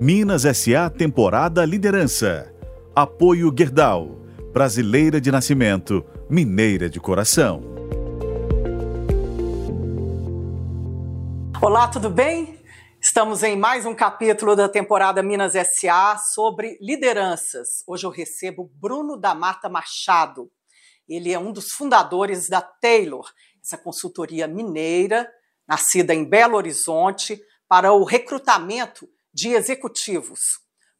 Minas SA Temporada Liderança. Apoio Gerdau. Brasileira de nascimento, mineira de coração. Olá, tudo bem? Estamos em mais um capítulo da temporada Minas SA sobre lideranças. Hoje eu recebo Bruno da Mata Machado. Ele é um dos fundadores da Taylor, essa consultoria mineira, nascida em Belo Horizonte, para o recrutamento de executivos.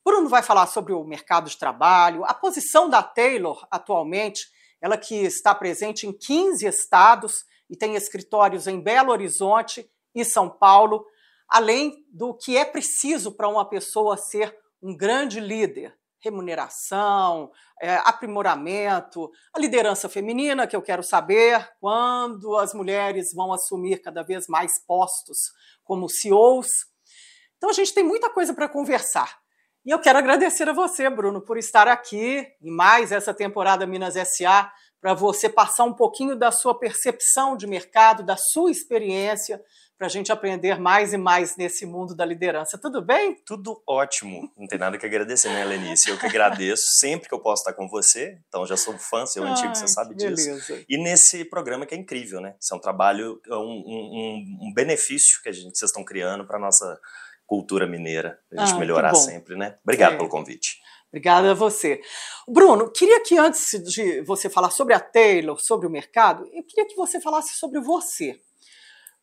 Bruno vai falar sobre o mercado de trabalho, a posição da Taylor atualmente, ela que está presente em 15 estados e tem escritórios em Belo Horizonte e São Paulo, além do que é preciso para uma pessoa ser um grande líder. Remuneração, é, aprimoramento, a liderança feminina, que eu quero saber quando as mulheres vão assumir cada vez mais postos como CEOs, então a gente tem muita coisa para conversar. E eu quero agradecer a você, Bruno, por estar aqui em mais essa temporada Minas SA, para você passar um pouquinho da sua percepção de mercado, da sua experiência, para a gente aprender mais e mais nesse mundo da liderança. Tudo bem? Tudo ótimo. Não tem nada que agradecer, né, Lenice? Eu que agradeço sempre que eu posso estar com você. Então, já sou fã, seu Ai, antigo, você sabe disso. Beleza. E nesse programa que é incrível, né? Isso é um trabalho, um, um, um benefício que a gente, vocês estão criando para nossa cultura mineira, a gente ah, melhorar sempre, né? Obrigado é. pelo convite. Obrigada a você. Bruno, queria que antes de você falar sobre a Taylor, sobre o mercado, eu queria que você falasse sobre você.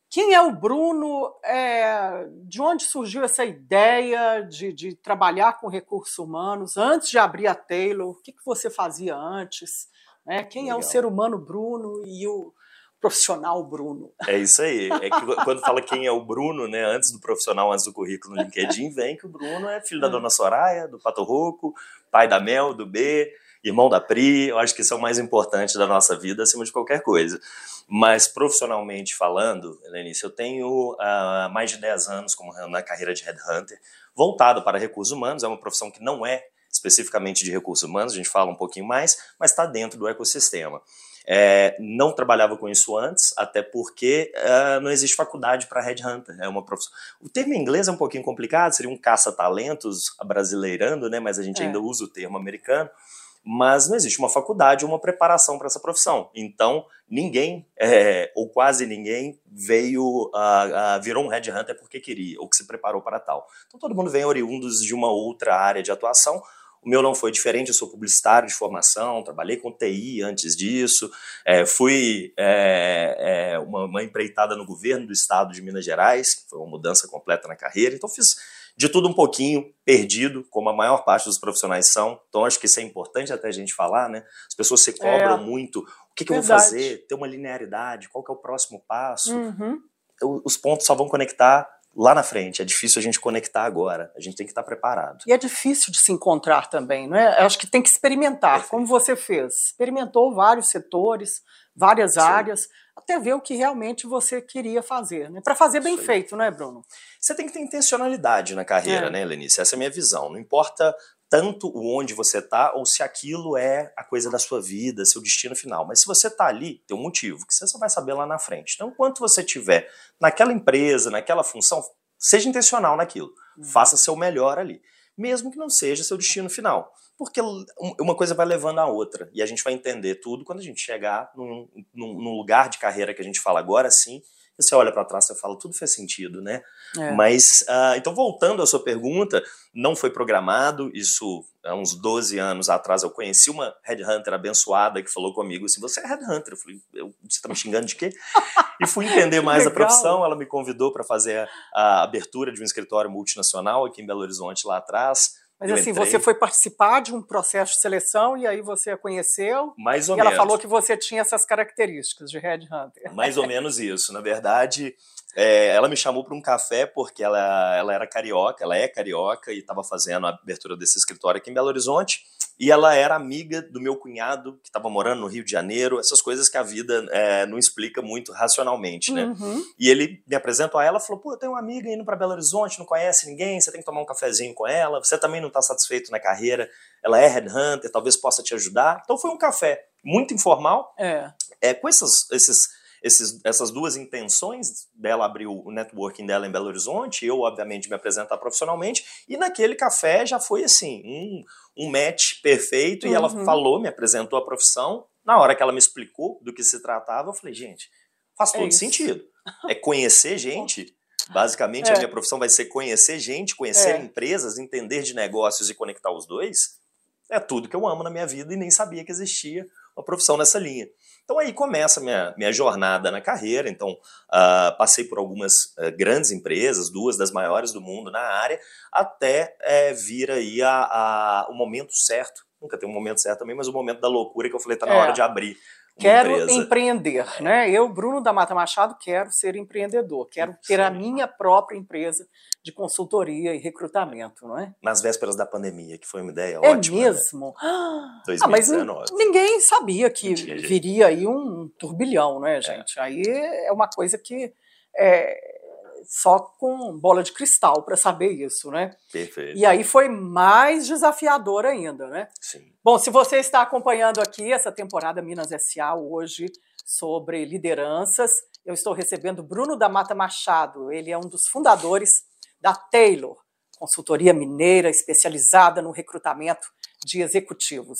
Quem é o Bruno? É, de onde surgiu essa ideia de, de, trabalhar com recursos humanos? Antes de abrir a Taylor, o que, que você fazia antes? Né? Quem Legal. é o ser humano Bruno e o, profissional Bruno. É isso aí. É que quando fala quem é o Bruno, né, antes do profissional, antes do currículo no LinkedIn, vem que o Bruno é filho da dona Soraya, do Pato Roco, pai da Mel, do B, irmão da Pri. Eu acho que isso é o mais importante da nossa vida, acima de qualquer coisa. Mas profissionalmente falando, Helenice, eu tenho uh, mais de 10 anos como na carreira de headhunter, voltado para recursos humanos. É uma profissão que não é especificamente de recursos humanos, a gente fala um pouquinho mais, mas está dentro do ecossistema. É, não trabalhava com isso antes, até porque uh, não existe faculdade para headhunter. É uma profissão. O termo em inglês é um pouquinho complicado, seria um caça-talentos brasileirando, né? Mas a gente é. ainda usa o termo americano. Mas não existe uma faculdade ou uma preparação para essa profissão. Então, ninguém, é, ou quase ninguém, veio, uh, uh, virou um headhunter porque queria, ou que se preparou para tal. Então, todo mundo vem oriundos de uma outra área de atuação, o meu não foi diferente, eu sou publicitário de formação, trabalhei com TI antes disso, é, fui é, é, uma, uma, empreitada no governo do estado de Minas Gerais, que foi uma mudança completa na carreira, então fiz de tudo um pouquinho, perdido, como a maior parte dos profissionais são, então acho que isso é importante até a gente falar, né? As pessoas se cobram é. muito, o que, que eu vou fazer, ter uma linearidade, qual que é o próximo passo, uhum. os pontos só vão conectar lá na frente. É difícil a gente conectar agora. A gente tem que estar preparado. E é difícil de se encontrar também, não é? Eu acho que tem que experimentar, Perfeito. como você fez. Experimentou vários setores, várias Sim. áreas, até ver o que realmente você queria fazer, né? Para fazer bem feito, não é, Bruno? Você tem que ter intencionalidade na carreira, é. né, Lenice? Essa é a minha visão. Não importa tanto o onde você está ou se aquilo é a coisa da sua vida, seu destino final. Mas se você está ali, tem um motivo que você só vai saber lá na frente. Então, enquanto você estiver naquela empresa, naquela função, seja intencional naquilo. Uhum. Faça seu melhor ali. Mesmo que não seja seu destino final. Porque uma coisa vai levando a outra. E a gente vai entender tudo quando a gente chegar num, num, num lugar de carreira que a gente fala agora sim, você olha para trás e fala, tudo faz sentido, né? É. Mas, uh, então voltando à sua pergunta, não foi programado, isso há uns 12 anos atrás eu conheci uma headhunter abençoada que falou comigo assim, você é headhunter? Eu falei, eu, você tá me xingando de quê? e fui entender mais a profissão, ela me convidou para fazer a, a abertura de um escritório multinacional aqui em Belo Horizonte lá atrás, mas eu assim, entrei. você foi participar de um processo de seleção e aí você a conheceu. Mais ou e menos. ela falou que você tinha essas características de headhunter. Mais ou menos isso. Na verdade, é, ela me chamou para um café porque ela, ela era carioca, ela é carioca e estava fazendo a abertura desse escritório aqui em Belo Horizonte. E ela era amiga do meu cunhado, que estava morando no Rio de Janeiro, essas coisas que a vida é, não explica muito racionalmente, né? Uhum. E ele me apresentou a ela falou: pô, eu tenho uma amiga indo para Belo Horizonte, não conhece ninguém, você tem que tomar um cafezinho com ela, você também não está satisfeito na carreira, ela é headhunter, talvez possa te ajudar. Então foi um café muito informal, é. É, com esses, esses esses, essas duas intenções dela abrir o networking dela em Belo Horizonte, eu, obviamente, me apresentar profissionalmente, e naquele café já foi assim, um, um match perfeito, uhum. e ela uhum. falou, me apresentou a profissão. Na hora que ela me explicou do que se tratava, eu falei, gente, faz é todo é sentido. É conhecer gente. Basicamente, é. a minha profissão vai ser conhecer gente, conhecer é. empresas, entender de negócios e conectar os dois. É tudo que eu amo na minha vida e nem sabia que existia uma profissão nessa linha. Então aí começa a minha, minha jornada na carreira. Então uh, passei por algumas uh, grandes empresas, duas das maiores do mundo na área, até uh, vir aí a, a, o momento certo. Nunca tem um momento certo também, mas o momento da loucura que eu falei, tá na é. hora de abrir Quero empresa. empreender, né? Eu, Bruno da Mata Machado, quero ser empreendedor, quero ter a minha própria empresa de consultoria e recrutamento, não é? Nas vésperas da pandemia, que foi uma ideia é ótima. É mesmo? Né? Ah, 2019. mas ninguém sabia que viria aí um turbilhão, né, gente? É. Aí é uma coisa que é, só com bola de cristal para saber isso, né? Perfeito. E aí foi mais desafiador ainda, né? Sim. Bom, se você está acompanhando aqui essa temporada Minas SA hoje sobre lideranças, eu estou recebendo Bruno da Mata Machado. Ele é um dos fundadores da Taylor, consultoria mineira especializada no recrutamento de executivos.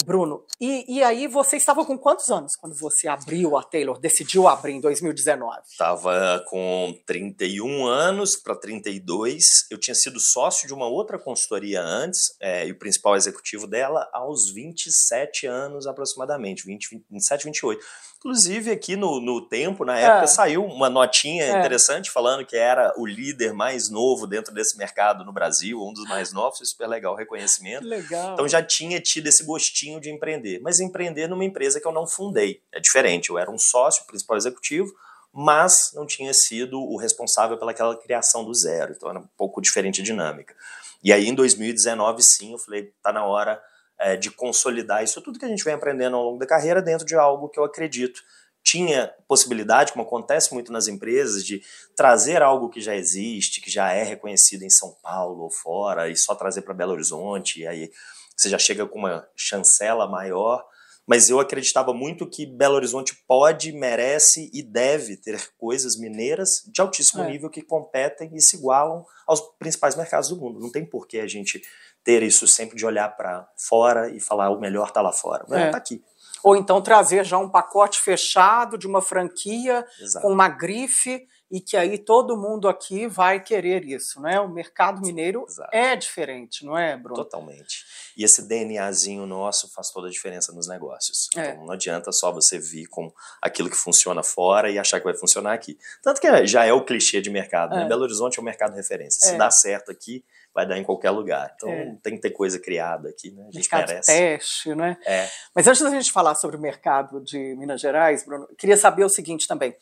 O Bruno, e, e aí você estava com quantos anos quando você abriu a Taylor, decidiu abrir em 2019? Estava com 31 anos para 32. Eu tinha sido sócio de uma outra consultoria antes, é, e o principal executivo dela aos 27 anos aproximadamente, 20, 27, 28. Inclusive, aqui no, no Tempo, na época, é. saiu uma notinha é. interessante falando que era o líder mais novo dentro desse mercado no Brasil, um dos mais novos, super legal o reconhecimento. Legal. Então já tinha tido esse gostinho de empreender, mas empreender numa empresa que eu não fundei. É diferente, eu era um sócio, principal executivo, mas não tinha sido o responsável pelaquela criação do zero, então era um pouco diferente a dinâmica. E aí em 2019, sim, eu falei, tá na hora é, de consolidar isso tudo que a gente vem aprendendo ao longo da carreira dentro de algo que eu acredito tinha possibilidade, como acontece muito nas empresas, de trazer algo que já existe, que já é reconhecido em São Paulo ou fora, e só trazer para Belo Horizonte, e aí você já chega com uma chancela maior. Mas eu acreditava muito que Belo Horizonte pode, merece e deve ter coisas mineiras de altíssimo é. nível que competem e se igualam aos principais mercados do mundo. Não tem por que a gente ter isso sempre de olhar para fora e falar o melhor está lá fora. Não é. tá aqui. Ou então trazer já um pacote fechado de uma franquia Exato. com uma grife e que aí todo mundo aqui vai querer isso, né? O mercado mineiro Exato. é diferente, não é, Bruno? Totalmente. E esse DNAzinho nosso faz toda a diferença nos negócios. É. Então não adianta só você vir com aquilo que funciona fora e achar que vai funcionar aqui. Tanto que já é o clichê de mercado, né? é. né? Belo Horizonte é o mercado referência. Se é. dá certo aqui, vai dar em qualquer lugar. Então é. tem que ter coisa criada aqui, né? A gente mercado merece. teste, né? É. Mas antes da gente falar sobre o mercado de Minas Gerais, Bruno, queria saber o seguinte também.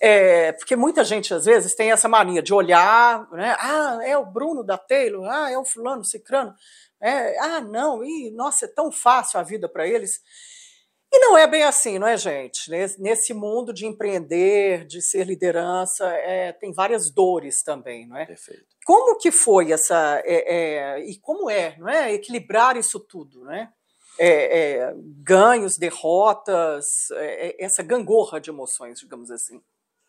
É, porque muita gente, às vezes, tem essa mania de olhar, né? Ah, é o Bruno da Taylor, ah, é o fulano, cicrano. É, ah, não, e, nossa, é tão fácil a vida para eles. E não é bem assim, não é, gente? Nesse mundo de empreender, de ser liderança, é, tem várias dores também, não é? Perfeito. Como que foi essa é, é, e como é, não é, equilibrar isso tudo, né? ganhos, derrotas, essa gangorra de emoções, digamos assim.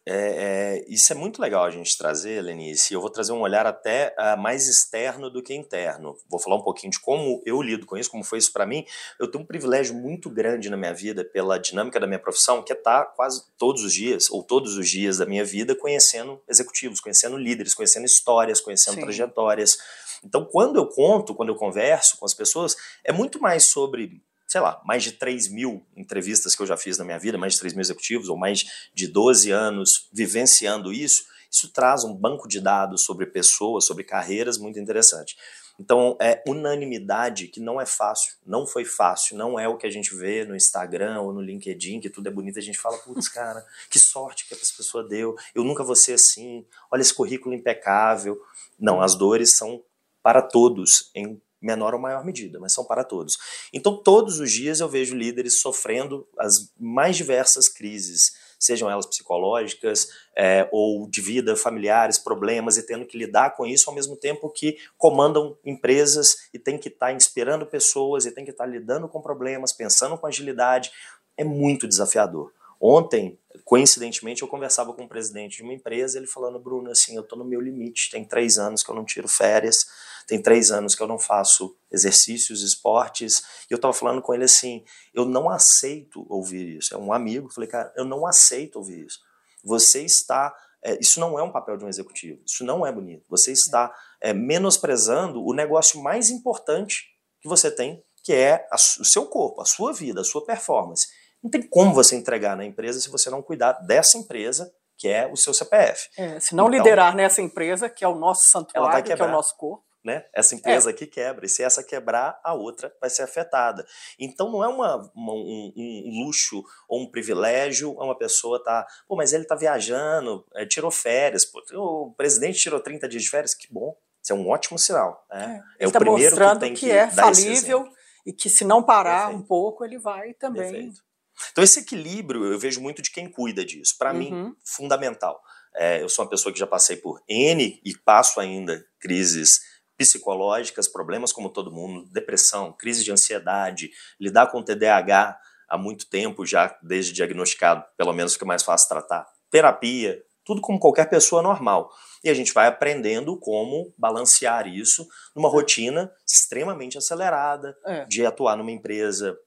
É, é, isso é muito legal a gente trazer, Lenice. Eu vou trazer um olhar até uh, mais externo do que interno. Vou falar um pouquinho de como eu lido com isso, como foi isso para mim. Eu tenho um privilégio muito grande na minha vida pela dinâmica da minha profissão, que é estar tá quase todos os dias, ou todos os dias da minha vida, conhecendo executivos, conhecendo líderes, conhecendo histórias, conhecendo Sim. trajetórias. Então, quando eu conto, quando eu converso com as pessoas, é muito mais sobre sei lá, mais de 3 mil entrevistas que eu já fiz na minha vida, mais de 3 mil executivos, ou mais de 12 anos vivenciando isso, isso traz um banco de dados sobre pessoas, sobre carreiras muito interessante. Então, é unanimidade que não é fácil, não foi fácil, não é o que a gente vê no Instagram ou no LinkedIn, que tudo é bonito, a gente fala, putz, cara, que sorte que essa pessoa deu, eu nunca vou ser assim, olha esse currículo impecável. Não, as dores são para todos, em menor ou maior medida, mas são para todos. Então, todos os dias eu vejo líderes sofrendo as mais diversas crises, sejam elas psicológicas é, ou de vida, familiares, problemas, e tendo que lidar com isso ao mesmo tempo que comandam empresas e tem que estar tá inspirando pessoas e tem que estar tá lidando com problemas, pensando com agilidade. É muito desafiador. Ontem, coincidentemente, eu conversava com o presidente de uma empresa, ele falando, Bruno, assim, eu estou no meu limite, tem três anos que eu não tiro férias, tem três anos que eu não faço exercícios, esportes, e eu estava falando com ele assim, eu não aceito ouvir isso. É um amigo, falei, cara, eu não aceito ouvir isso. Você está é, isso não é um papel de um executivo, isso não é bonito. Você está é, menosprezando o negócio mais importante que você tem, que é a, o seu corpo, a sua vida, a sua performance. Não tem como você entregar na empresa se você não cuidar dessa empresa, que é o seu CPF. É, se não então, liderar nessa empresa, que é o nosso santuário, que é o nosso corpo. Né? Essa empresa é. aqui quebra, e se essa quebrar, a outra vai ser afetada. Então não é uma, uma um, um, luxo ou um privilégio uma pessoa tá, pô, mas ele tá viajando, é, tirou férias, pô, o presidente tirou 30 dias de férias, que bom, isso é um ótimo sinal. Né? É, é o tá primeiro que tem que, que é falível e que se não parar Perfeito. um pouco, ele vai também. Perfeito. Então esse equilíbrio eu vejo muito de quem cuida disso. Para uhum. mim, fundamental. É, eu sou uma pessoa que já passei por N e passo ainda crises psicológicas, problemas como todo mundo, depressão, crise de ansiedade, lidar com TDAH há muito tempo já, desde diagnosticado, pelo menos fica mais fácil tratar. Terapia, tudo como qualquer pessoa normal. E a gente vai aprendendo como balancear isso numa rotina extremamente acelerada, é. de atuar numa empresa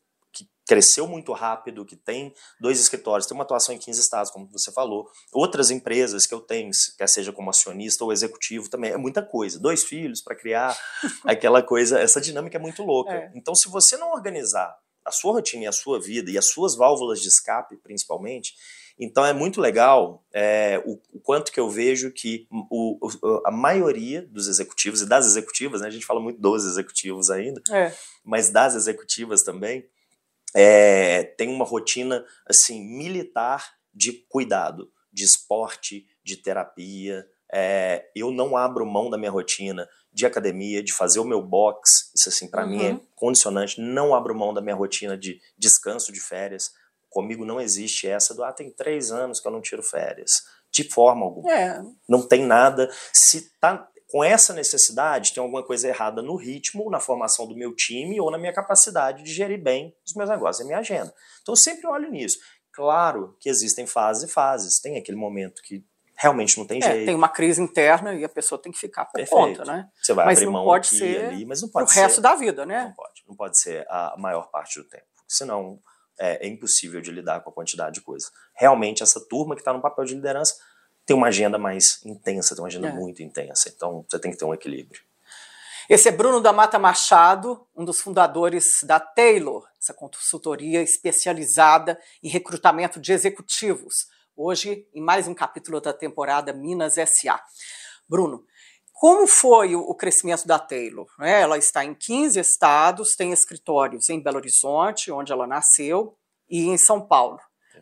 cresceu muito rápido, que tem dois escritórios, tem uma atuação em 15 estados, como você falou. Outras empresas que eu tenho, quer seja como acionista ou executivo, também é muita coisa. Dois filhos para criar, aquela coisa, essa dinâmica é muito louca. É. Então, se você não organizar a sua rotina e a sua vida e as suas válvulas de escape, principalmente, então é muito legal é, o, o, quanto que eu vejo que o, o, a maioria dos executivos e das executivas, né, a gente fala muito dos executivos ainda, é. mas das executivas também, é, tem uma rotina assim militar de cuidado, de esporte, de terapia. É, eu não abro mão da minha rotina de academia, de fazer o meu box. Isso assim para uhum. mim é uhum. condicionante. Não abro mão da minha rotina de descanso de férias. Comigo não existe essa do ah tem três anos que eu não tiro férias. De forma alguma. É. Não tem nada. Se tá com essa necessidade, tem alguma coisa errada no ritmo, na formação do meu time ou na minha capacidade de gerir bem os meus negócios e a minha agenda. Então eu sempre olho nisso. Claro que existem fases e fases. Tem aquele momento que realmente não tem é, jeito. Tem uma crise interna e a pessoa tem que ficar por Perfeito. conta, né? Você vai mas abrir mão pode aqui ser ali, mas não pode ser o resto da vida, né? Não pode. Não pode ser a maior parte do tempo. Senão é, é impossível de lidar com a quantidade de coisas. Realmente, essa turma que está no papel de liderança tem uma agenda mais intensa, tem uma agenda é. muito intensa. Então você tem que ter um equilíbrio. Esse é Bruno da Mata Machado, um dos fundadores da Taylor, essa consultoria especializada em recrutamento de executivos. Hoje, em mais um capítulo da temporada Minas SA. Bruno, como foi o crescimento da Taylor? Né? Ela está em 15 estados, tem escritórios em Belo Horizonte, onde ela nasceu, e em São Paulo.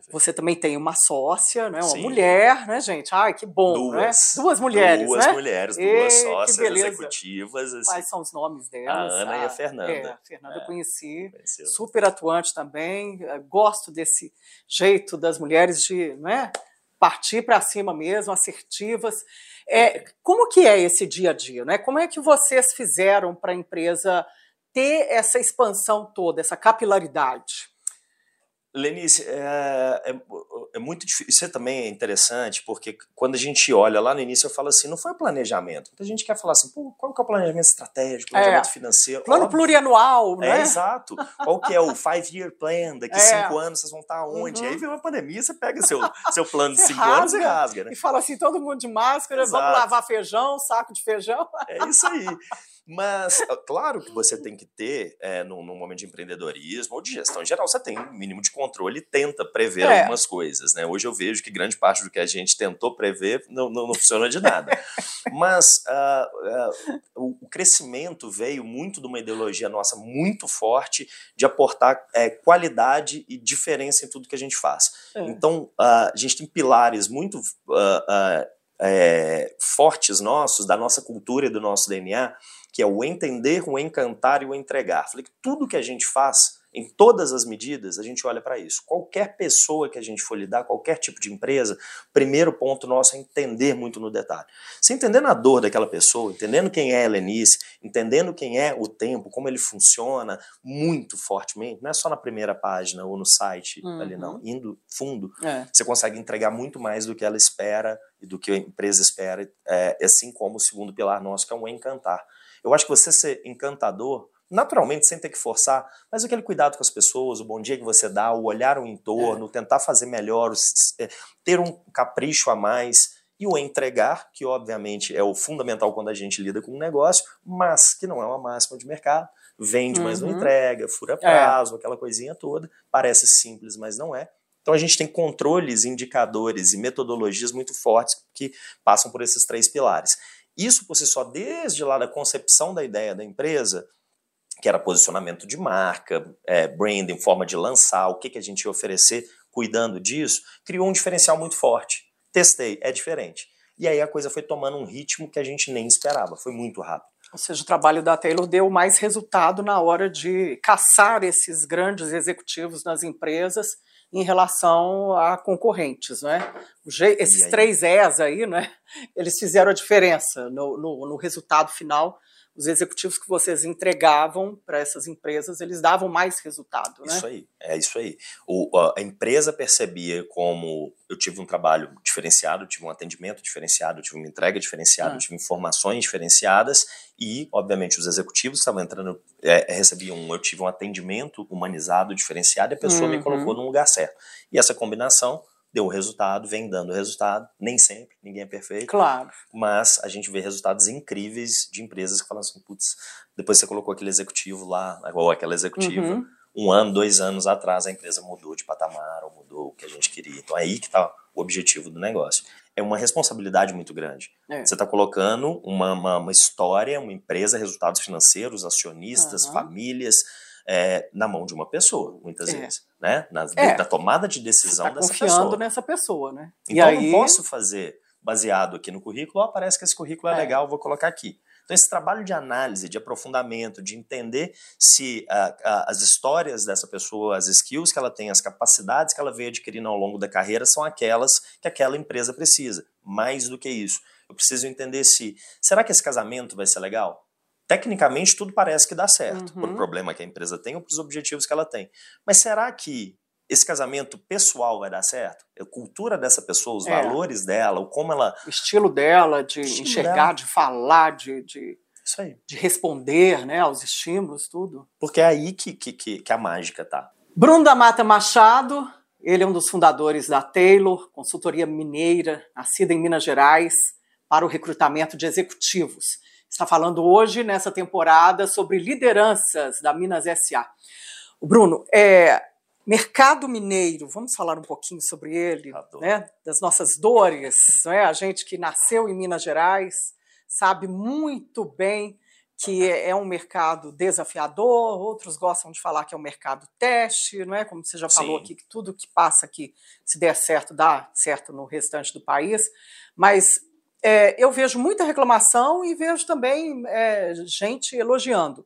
Você também tem uma sócia, né? Uma Sim. mulher, né, gente? Ai, que bom, né? duas, né? Duas mulheres, duas né? mulheres, duas e, sócias executivas. Assim. Quais são os nomes delas? A Ana a, e a Fernanda. É, a Fernanda é, eu conheci, super atuante também. Gosto desse jeito das mulheres de, né? Partir para cima mesmo, assertivas. É, como que é esse dia a dia, né? Como é que vocês fizeram para a empresa ter essa expansão toda, essa capilaridade? Lenice, é, é, é, muito difícil. Isso também é interessante, porque quando a gente olha lá no início, eu falo assim: não foi planejamento. Muita gente quer falar assim: Pô, qual que é o planejamento estratégico, planejamento é, financeiro? Plano Óbvio. plurianual, né? É, exato. Qual que é o five-year plan? Daqui é. cinco anos vocês vão estar onde? Uhum. Aí vem uma pandemia, você pega seu, seu plano de cinco rasga, anos e rasga, né? E fala assim: todo mundo de máscara, exato. vamos lavar feijão, saco de feijão. É isso aí. Mas, ah, claro que você tem que ter, é, no, no, momento de empreendedorismo ou de gestão em geral, você tem um mínimo de controle e tenta prever é. algumas coisas. Né? Hoje eu vejo que grande parte do que a gente tentou prever não, não, não funciona de nada. Mas uh, uh, o, o, crescimento veio muito de uma ideologia nossa muito forte de aportar é, qualidade e diferença em tudo que a gente faz. É. Então, uh, a gente tem pilares muito é, fortes nossos, da nossa cultura e do nosso DNA, que é o entender, o encantar e o entregar. Falei que tudo que a gente faz Em todas as medidas, a gente olha para isso. Qualquer pessoa que a gente for lidar, qualquer tipo de empresa, primeiro ponto nosso é entender muito no detalhe. Se entendendo a dor daquela pessoa, entendendo quem é a Helenice, entendendo quem é o tempo, como ele funciona muito fortemente, não é só na primeira página ou no site uhum. ali não, indo fundo, é. você consegue entregar muito mais do que ela espera e do que a empresa espera, é, assim como o segundo pilar nosso, que é um encantar. Eu acho que você ser encantador naturalmente, sem ter que forçar, mas aquele cuidado com as pessoas, o bom dia que você dá, o olhar o entorno, é. tentar fazer melhor, é, ter um capricho a mais e o entregar, que obviamente é o fundamental quando a gente lida com um negócio, mas que não é uma máxima de mercado. Vende, uhum. mas não uhum. entrega, fura é. prazo, é. aquela coisinha toda. Parece simples, mas não é. Então a gente tem controles, indicadores e metodologias muito fortes que passam por esses três pilares. Isso por si só, desde lá da concepção da ideia da empresa, que era posicionamento de marca, é, branding, forma de lançar, o que, que a gente ia oferecer, cuidando disso, criou um diferencial muito forte. Testei, é diferente. E aí a coisa foi tomando um ritmo que a gente nem esperava, foi muito rápido. Ou seja, o trabalho da Taylor deu mais resultado na hora de caçar esses grandes executivos nas empresas em relação a concorrentes, né? Esses três E's aí, né? Eles fizeram a diferença no, no, no resultado final os executivos que vocês entregavam para essas empresas, eles davam mais resultado, né? Isso aí, é isso aí. O, a empresa percebia como eu tive um trabalho diferenciado, tive um atendimento diferenciado, tive uma entrega diferenciada, ah. tive informações diferenciadas e, obviamente, os executivos estavam entrando, é, recebiam, eu tive um atendimento humanizado, diferenciado e a pessoa uhum. me colocou no lugar certo. E essa combinação deu resultado, vem dando resultado, nem sempre, ninguém é perfeito. Claro. Mas a gente vê resultados incríveis de empresas que falam assim, putz, depois você colocou aquele executivo lá, ou aquela executiva, uhum. um ano, dois anos atrás a empresa mudou de patamar, ou mudou o que a gente queria. Então é aí que está o objetivo do negócio. É uma responsabilidade muito grande. É. Você está colocando uma, uma, uma, história, uma empresa, resultados financeiros, acionistas, uhum. famílias, é, na mão de uma pessoa, muitas é. vezes, né? Na, é. na, tomada de decisão tá dessa confiando pessoa. nessa pessoa, né? Então e aí... eu não posso fazer baseado aqui no currículo, oh, parece que esse currículo é, é, legal, vou colocar aqui. Então esse trabalho de análise, de aprofundamento, de entender se uh, uh, as histórias dessa pessoa, as skills que ela tem, as capacidades que ela veio adquirindo ao longo da carreira são aquelas que aquela empresa precisa. Mais do que isso, eu preciso entender se será que esse casamento vai ser legal? Tecnicamente tudo parece que dá certo, uhum. por problema que a empresa tem ou para os objetivos que ela tem. Mas será que esse casamento pessoal vai dar certo? A cultura dessa pessoa, os é. valores dela, o como ela. O estilo dela de estilo enxergar, dela. de falar, de, de, Isso aí. de responder né, aos estímulos, tudo. Porque é aí que, que, que a mágica tá. Bruno da Mata Machado, ele é um dos fundadores da Taylor, consultoria mineira, nascida em Minas Gerais, para o recrutamento de executivos está falando hoje, nessa temporada, sobre lideranças da Minas SA. O Bruno, é, mercado mineiro, vamos falar um pouquinho sobre ele, né? das nossas dores. Né? A gente que nasceu em Minas Gerais sabe muito bem que é, é um mercado desafiador, outros gostam de falar que é um mercado teste, não é? Como você já falou Sim. aqui, que tudo que passa aqui, se der certo, dá certo no restante do país. Mas é, eu vejo muita reclamação e vejo também é, gente elogiando.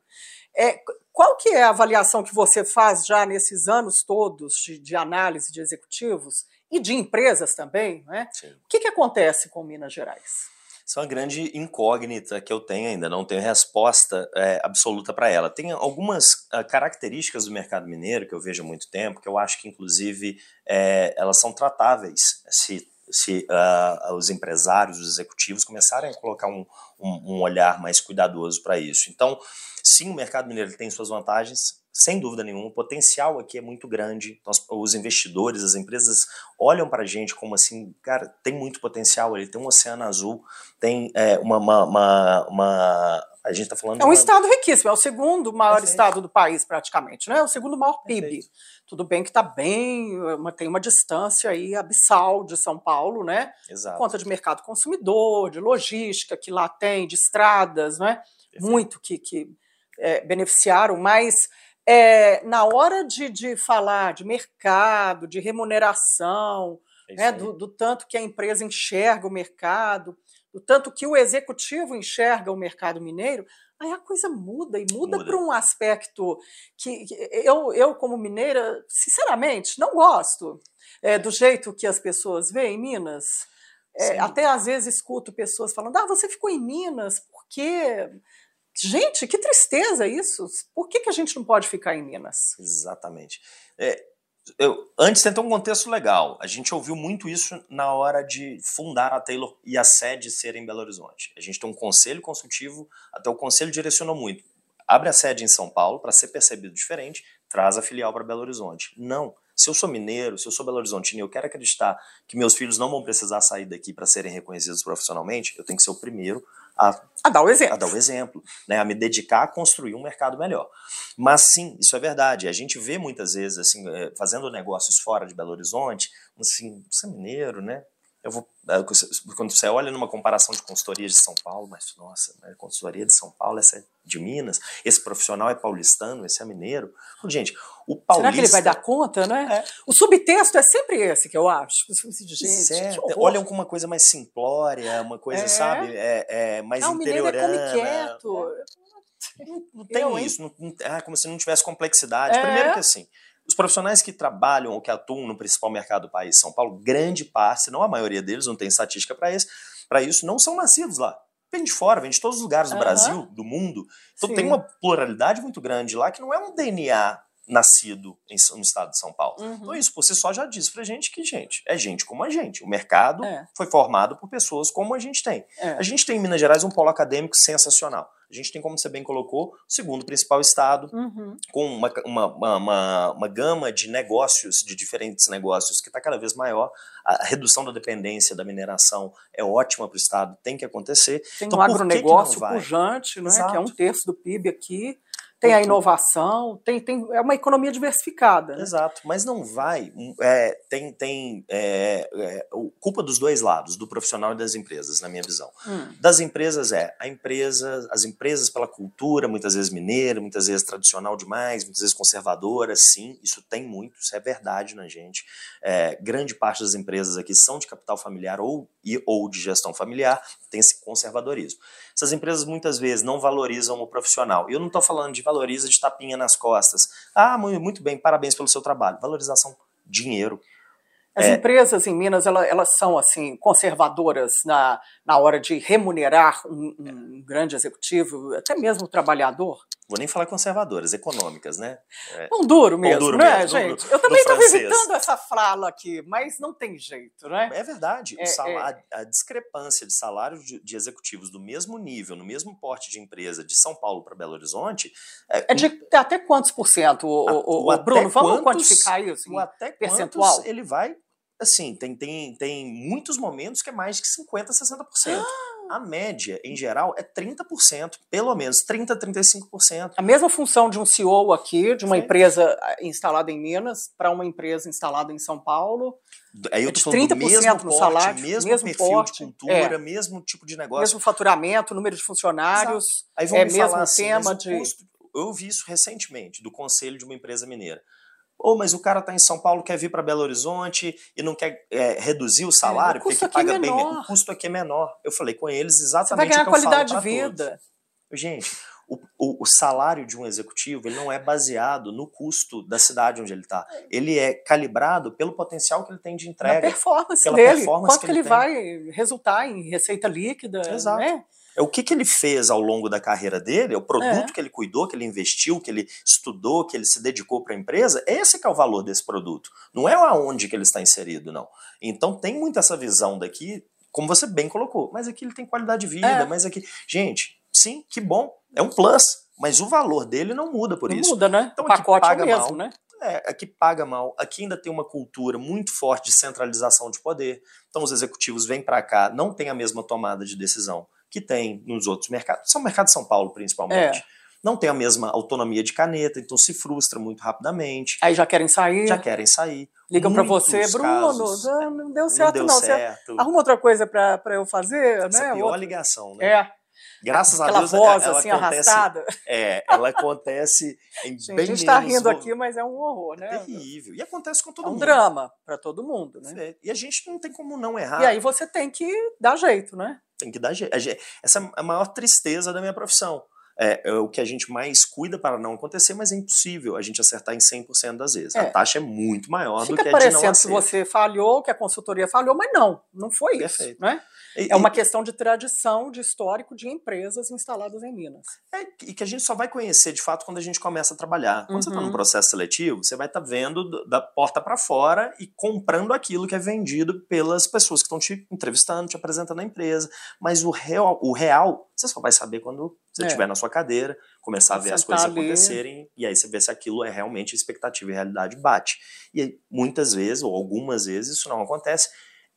É, qual que é a avaliação que você faz já nesses anos todos de, de análise de executivos e de empresas também? Né? O que, que acontece com Minas Gerais? Isso é uma grande incógnita que eu tenho ainda, não tenho resposta é, absoluta para ela. Tem algumas uh, características do mercado mineiro que eu vejo há muito tempo, que eu acho que, inclusive, é, elas são tratáveis se se uh, os empresários, os executivos começarem a colocar um, um, um olhar mais cuidadoso para isso. Então, sim, o mercado mineiro tem suas vantagens, sem dúvida nenhuma, o potencial aqui é muito grande. Nós, os investidores, as empresas olham para a gente como assim, cara, tem muito potencial, ele tem um oceano azul, tem é, uma, uma, uma, uma a gente está falando. É um uma... estado riquíssimo, é o segundo maior Perfeito. estado do país, praticamente, né? É o segundo maior PIB. Perfeito. Tudo bem que está bem, tem uma distância aí abissal de São Paulo, né? Exato. Por conta de mercado consumidor, de logística que lá tem, de estradas, né? Perfeito. Muito que, que é, beneficiaram, mas é, na hora de, de falar de mercado, de remuneração, é né, do, do tanto que a empresa enxerga o mercado, do tanto que o executivo enxerga o mercado mineiro, Aí a coisa muda e muda, muda. para um aspecto que, que, eu, eu, como mineira, sinceramente, não gosto é, do jeito que as pessoas veem Minas. É, até às vezes escuto pessoas falando: ah, você ficou em Minas, por quê? Gente, que tristeza isso. Por que, que a gente não pode ficar em Minas? Exatamente. É, eu, antes tem um contexto legal. A gente ouviu muito isso na hora de fundar a Taylor e a sede ser em Belo Horizonte. A gente tem um conselho consultivo, até o conselho direcionou muito. Abre a sede em São Paulo para ser percebido diferente, traz a filial para Belo Horizonte. Não. Se eu sou mineiro, se eu sou Belo Horizontino e eu quero acreditar que meus filhos não vão precisar sair daqui para serem reconhecidos profissionalmente, eu tenho que ser o primeiro a, a dar o exemplo. A dar o exemplo, né? a me dedicar a construir um mercado melhor. Mas sim, isso é verdade. A gente vê muitas vezes, assim, é, fazendo negócios fora de Belo Horizonte, assim, você é mineiro, né? Eu vou, é, quando você olha numa comparação de consultoria de São Paulo, mas nossa, né, consultoria de São Paulo, essa é de Minas, esse profissional é paulistano, esse é mineiro. Gente, o paulista... Será que ele vai dar conta, né? É. O subtexto é sempre esse que eu acho. Gente, certo. Olham com uma coisa mais simplória, uma coisa, é. sabe, é, é mais ah, interiorana. O mineiro é quieto. Não, não tem eu, isso, não, é como se não tivesse complexidade. Primeiro que assim, os profissionais que trabalham ou que atuam no principal mercado do país, São Paulo, grande parte, não a maioria deles, não tem estatística para isso, para isso, não são nascidos lá. Vem de fora, vem de todos os lugares do uhum. Brasil, do mundo. Então Sim. tem uma pluralidade muito grande lá que não é um DNA nascido em, no estado de São Paulo. Uhum. Então isso por si só já diz pra gente que, gente, é gente como a gente. O mercado é. foi formado por pessoas como a gente tem. É. A gente tem em Minas Gerais um polo acadêmico sensacional. A gente tem, como você bem colocou, o segundo principal estado, uhum. com uma, uma, uma, uma, gama de negócios, de diferentes negócios, que está cada vez maior. A redução da dependência da mineração é ótima para o estado, tem que acontecer. Tem então, um agronegócio pujante, né, que é um terço do PIB aqui, tem a inovação, tem, tem, é uma economia diversificada. Né? Exato, mas não vai. É, tem tem é, é, culpa dos dois lados, do profissional e das empresas, na minha visão. Hum. Das empresas é a empresa, as empresas pela cultura, muitas vezes mineira, muitas vezes tradicional demais, muitas vezes conservadora, sim, isso tem muito, isso é verdade na gente. É, grande parte das empresas aqui são de capital familiar ou, e, ou de gestão familiar, tem esse conservadorismo. Essas empresas muitas vezes não valorizam o profissional. E eu não estou falando de valoriza de tapinha nas costas. Ah, muito bem, parabéns pelo seu trabalho. Valorização, dinheiro. As é... empresas em Minas elas, elas, são assim conservadoras na, na hora de remunerar um, um grande executivo, até mesmo o trabalhador vou nem falar conservadoras, econômicas, né? É, pão duro mesmo, pão duro né, mesmo, gente? Eu também estou evitando essa fala aqui, mas não tem jeito, né? É verdade. É, salário, é... A discrepância de salários de, de, executivos do mesmo nível, no mesmo porte de empresa de São Paulo para Belo Horizonte... É, é de até quantos por cento, o, o, o, o Bruno? Vamos quantificar isso em até percentual? ele vai... Assim, tem, tem, tem muitos momentos que é mais de 50%, 60%. Ah! A média, em geral, é 30%, pelo menos 30%, 35%. A mesma função de um CEO aqui, de uma Sim. empresa ah, instalada em Minas, para uma empresa instalada em São Paulo. Aí eu é tô falando do mesmo no porte, salário, mesmo, mesmo perfil porte, de cultura, é. mesmo tipo de negócio. Mesmo faturamento, número de funcionários, Exato. Aí vão é mesmo assim, tema de... Custo, eu vi isso recentemente, do conselho de uma empresa mineira. Ou, oh, mas o cara está em São Paulo, quer vir para Belo Horizonte e não quer é, reduzir o salário, é, o porque paga é bem. O custo aqui é menor. Eu falei com eles exatamente Você vai ganhar o que qualidade de vida. Todos. Gente, o, o, o, salário de um executivo ele não é baseado no custo da cidade onde ele está. Ele é calibrado pelo potencial que ele tem de entrega. A performance pela dele. Performance Quanto que ele, ele vai resultar em receita líquida. Exato. Né? É o que, que ele fez ao longo da carreira dele, é o produto é. que ele cuidou, que ele investiu, que ele estudou, que ele se dedicou para a empresa. Esse que é o valor desse produto. Não é aonde que ele está inserido, não. Então tem muito essa visão daqui, como você bem colocou. Mas aqui ele tem qualidade de vida, é. mas aqui. Gente, sim, que bom. É um plus. Mas o valor dele não muda por não isso. Muda, né? Então, o pacote paga é o mesmo, mal, né? É, aqui paga mal. Aqui ainda tem uma cultura muito forte de centralização de poder. Então os executivos vêm para cá, não tem a mesma tomada de decisão que tem nos outros mercados, são o mercado de São Paulo principalmente. É. Não tem a mesma autonomia de caneta, então se frustra muito rapidamente. Aí já querem sair. Já querem sair. Ligam para você, Bruno, ah, não deu certo não. Deu não. Certo. Arruma outra coisa para eu fazer, Essa né? É a pior outra... ligação, né? É. Graças Aquela a Deus, voz ela, assim acontece, arrastada. É, ela acontece em gente, bem A gente está rindo aqui, mas é um horror, né? É terrível. E acontece com todo é um mundo. drama para todo mundo, né? É. E a gente não tem como não errar. E aí você tem que dar jeito, né? Tem que dar jeito. Essa é a maior tristeza da minha profissão. é, é, o que a gente mais cuida para não acontecer, mas é impossível a gente acertar em 100% das vezes. É. A taxa é muito maior Fica do que a de não parecendo que você falhou, que a consultoria falhou, mas não, não foi Perfeito. isso. Né? E, é uma questão de tradição, de histórico de empresas instaladas em Minas. É, e que a gente só vai conhecer de fato quando a gente começa a trabalhar. Quando uhum. você está num processo seletivo, você vai estar tá vendo da porta para fora e comprando aquilo que é vendido pelas pessoas que estão te entrevistando, te apresentando a empresa. Mas o real, o real você só vai saber quando você é. estiver na sua cadeira, começar a ver as coisas ali. acontecerem, e aí você vê se aquilo é realmente expectativa e realidade bate. E muitas vezes, ou algumas vezes, isso não acontece.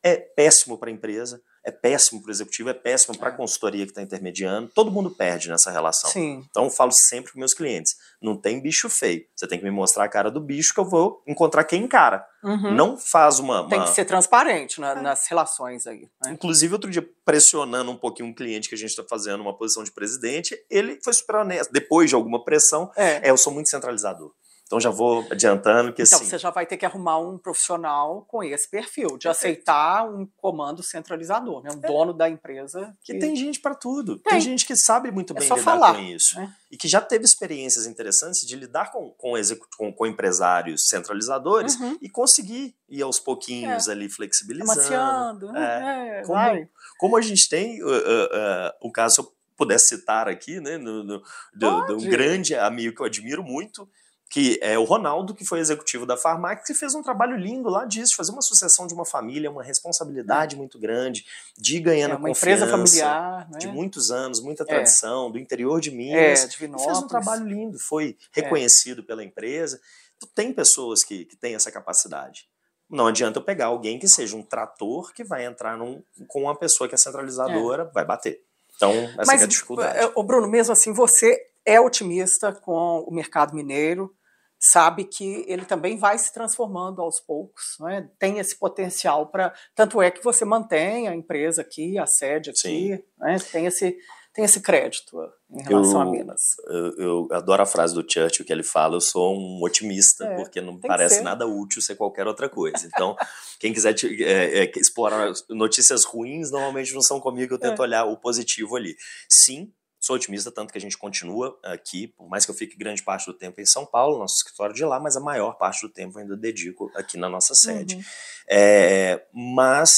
É péssimo para a empresa, é péssimo para o executivo, é péssimo para a é. consultoria que está intermediando. Todo mundo perde nessa relação. Sim. Então eu falo sempre para meus clientes: não tem bicho feio. Você tem que me mostrar a cara do bicho que eu vou encontrar quem encara. Uhum. Não faz uma, uma, Tem que ser transparente na, é. nas relações aí. Né? Inclusive, outro dia, pressionando um pouquinho um cliente que a gente está fazendo uma posição de presidente, ele foi super honesto. Depois de alguma pressão, é, é eu sou muito centralizador. Então já vou adiantando que então, assim. você já vai ter que arrumar um profissional com esse perfil, de aceitar um comando centralizador, né? um é. dono da empresa. Que, que tem gente para tudo. Tem. tem. gente que sabe muito é bem lidar falar, com isso. Né? E que já teve experiências interessantes de lidar com, com, com, com empresários centralizadores uhum. e conseguir ir aos pouquinhos é. ali flexibilizando. Amaciando, né? É, como, como a gente tem uh, uh, uh, o caso, se eu pudesse citar aqui, né, no, no, do, do, um grande amigo que eu admiro muito, que é o Ronaldo, que foi executivo da Farmac, que fez um trabalho lindo lá disso, fazer uma sucessão de uma família, uma responsabilidade muito grande, de ganhando é, uma empresa familiar, né? de muitos anos, muita é. tradição, é. do interior de Minas, é, de e fez um trabalho lindo, foi é. reconhecido pela empresa. Então, tem pessoas que, que têm essa capacidade. Não adianta eu pegar alguém que seja um trator que vai entrar num, com uma pessoa que é centralizadora, é. vai bater. Então, essa Mas, é a dificuldade. O Bruno, mesmo assim, você é otimista com o mercado mineiro, sabe que ele também vai se transformando aos poucos, né? tem esse potencial para. Tanto é que você mantém a empresa aqui, a sede aqui, né? tem, esse, tem esse crédito em relação eu, a Minas. Eu, eu, adoro a frase do Churchill que ele fala: eu sou um otimista, é, porque não parece nada útil ser qualquer outra coisa. Então, quem quiser te, é, é, explorar notícias ruins, normalmente não são comigo, eu tento é. olhar o positivo ali. Sim, Sou otimista, tanto que a gente continua aqui, por mais que eu fique grande parte do tempo em São Paulo, nosso escritório de lá, mas a maior parte do tempo ainda dedico aqui na nossa sede. Uhum. É, mas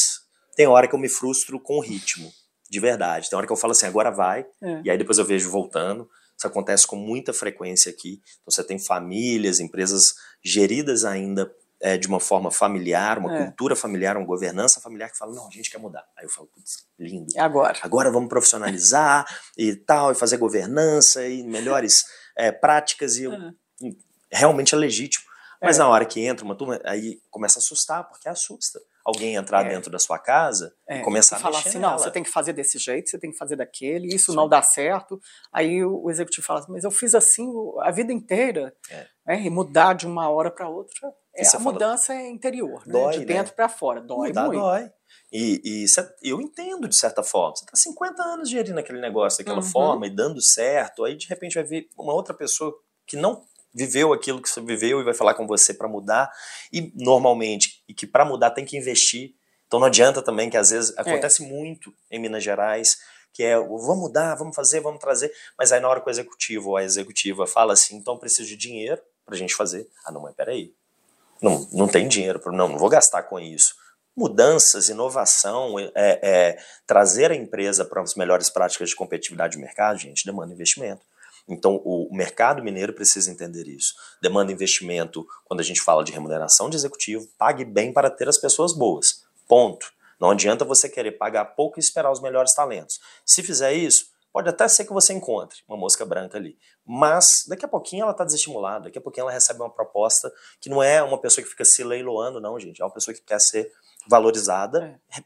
tem hora que eu me frustro com o ritmo, de verdade. Tem hora que eu falo assim, agora vai, é. e aí depois eu vejo voltando. Isso acontece com muita frequência aqui. Então você tem famílias, empresas geridas ainda é, de uma forma familiar, uma é. cultura familiar, uma governança familiar que fala, não, a gente quer mudar. Aí eu falo, putz, lindo. É agora. Agora vamos profissionalizar e tal, e fazer governança e melhores é, práticas e, é. e, realmente é legítimo. Mas é. na hora que entra uma turma, aí começa a assustar, porque assusta alguém entrar é. dentro da sua casa é. e começar e a falar assim, não, você tem que fazer desse jeito, você tem que fazer daquele, isso Sim. não dá certo. Aí o executivo fala, mas eu fiz assim a vida inteira, é. Né, e mudar de uma hora para outra, é, a mudança é interior, né? dói, de dentro né? para fora, dói Mudar muito. dói. E, e eu entendo de certa forma. Você está 50 anos gerindo aquele negócio daquela uhum. forma e dando certo, aí de repente vai vir uma outra pessoa que não viveu aquilo que você viveu e vai falar com você para mudar. E normalmente, e que para mudar tem que investir. Então não adianta também que às vezes é. acontece é. muito em Minas Gerais, que é vamos mudar, vamos fazer, vamos trazer, mas aí na hora que o executivo ou a executiva fala assim, então preciso de dinheiro para a gente fazer. Ah, não, mas peraí. Não, não tem dinheiro, não, não vou gastar com isso mudanças, inovação, é, é, trazer a empresa para as melhores práticas de competitividade de mercado, gente, demanda investimento. Então, o mercado mineiro precisa entender isso. Demanda investimento quando a gente fala de remuneração de executivo, pague bem para ter as pessoas boas. Ponto. Não adianta você querer pagar pouco e esperar os melhores talentos. Se fizer isso, pode até ser que você encontre uma mosca branca ali. Mas daqui a pouquinho ela está desestimulada, daqui a pouquinho ela recebe uma proposta que não é uma pessoa que fica se leiloando, não, gente. É uma pessoa que quer ser valorizada é.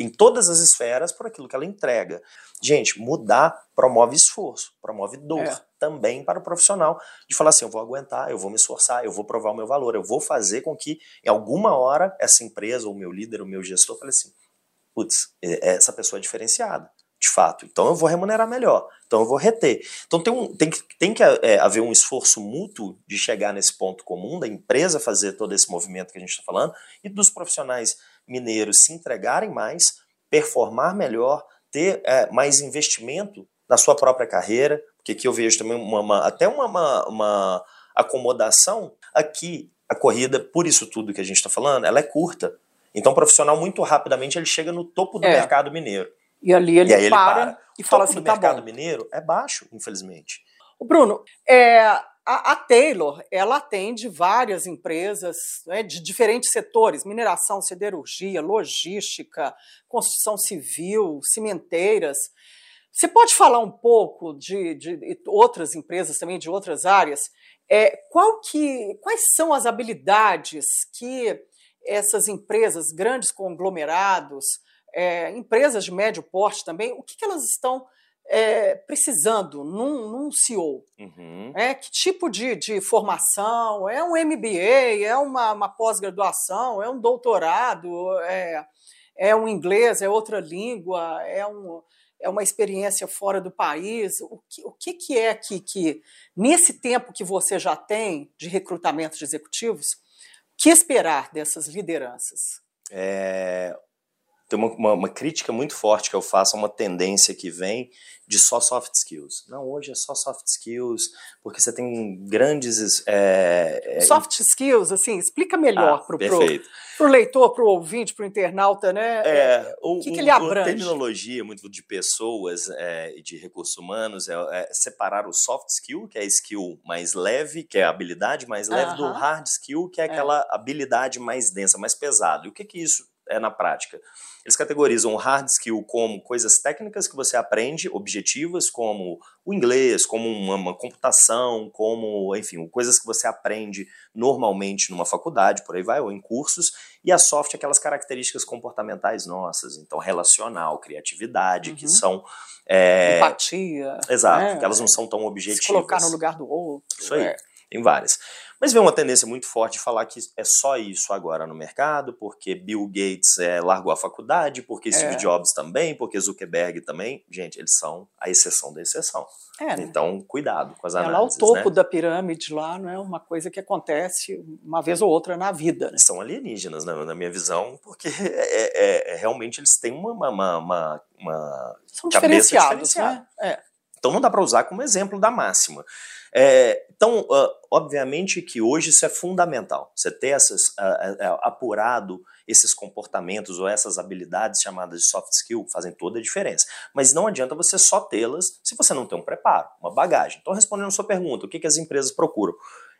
em todas as esferas por aquilo que ela entrega. Gente, mudar promove esforço, promove dor é. também para o profissional de falar assim, eu vou aguentar, eu vou me esforçar, eu vou provar o meu valor, eu vou fazer com que em alguma hora essa empresa, o meu líder, o meu gestor, fale assim, putz, essa pessoa é diferenciada de fato. Então eu vou remunerar melhor. Então eu vou reter. Então tem, um, tem que, tem que é, haver um esforço mútuo de chegar nesse ponto comum, da empresa fazer todo esse movimento que a gente está falando e dos profissionais mineiros se entregarem mais, performar melhor, ter é, mais investimento na sua própria carreira, Porque aqui eu vejo também uma, uma até uma, uma, uma acomodação. Aqui, a corrida, por isso tudo que a gente está falando, ela é curta. Então, o profissional, muito rapidamente, ele chega no topo do é. mercado mineiro. E ali ele, e ele para, para, e fala assim, do tá mercado bom. mineiro é baixo, infelizmente. O Bruno, é, a, a, Taylor, ela atende várias empresas né, de diferentes setores, mineração, siderurgia, logística, construção civil, cimenteiras. Você pode falar um pouco de, de outras empresas também, de outras áreas? É, qual que, quais são as habilidades que essas empresas, grandes conglomerados, é, empresas de médio porte também, o que, que elas estão é, precisando num, num CEO? Uhum. É, que tipo de, de formação? É um MBA? É uma, uma pós-graduação? É um doutorado? É, é um inglês? É outra língua? É, um, é uma experiência fora do país? O que, o que, que é que, que, nesse tempo que você já tem de recrutamento de executivos, que esperar dessas lideranças? É, tem uma, uma, uma, crítica muito forte que eu faço a uma tendência que vem de só soft skills. Não, hoje é só soft skills, porque você tem grandes. É, é... Soft skills, assim, explica melhor ah, para o leitor, para o ouvinte, para o internauta, né? É, é o, o que, que ele abrange? A terminologia muito de pessoas é, e de recursos humanos é, é, separar o soft skill, que é a skill mais leve, que é a habilidade mais leve, uh -huh. do hard skill, que é aquela habilidade mais densa, mais pesada. E o que, que isso é na prática. Eles categorizam o hard skill como coisas técnicas que você aprende, objetivas, como o inglês, como uma, uma, computação, como, enfim, coisas que você aprende normalmente numa faculdade, por aí vai, ou em cursos, e a soft, aquelas características comportamentais nossas, então relacional, criatividade, uhum. que são. É... Empatia. Exato, né? que elas não são tão objetivas. Se colocar no lugar do outro. Isso aí, é. tem várias. Mas vê uma tendência muito forte de falar que é só isso agora no mercado, porque Bill Gates é, largou a faculdade, porque Steve é. Jobs também, porque Zuckerberg também. Gente, eles são a exceção da exceção. É, né? Então, cuidado com as análises. É lá o topo né? da pirâmide lá, não é uma coisa que acontece uma vez ou outra na vida. Né? São alienígenas, na minha visão, porque é, é, é realmente eles têm uma, uma, uma, uma São diferenciados, né? É. Então não dá para usar como exemplo da máxima. É, então, uh, obviamente que hoje isso é fundamental. Você ter essas, uh, uh, apurado esses comportamentos ou essas habilidades chamadas de soft skill fazem toda a diferença. Mas não adianta você só tê-las se você não tem um preparo, uma bagagem. Então, respondendo a sua pergunta, o que, que as empresas procuram?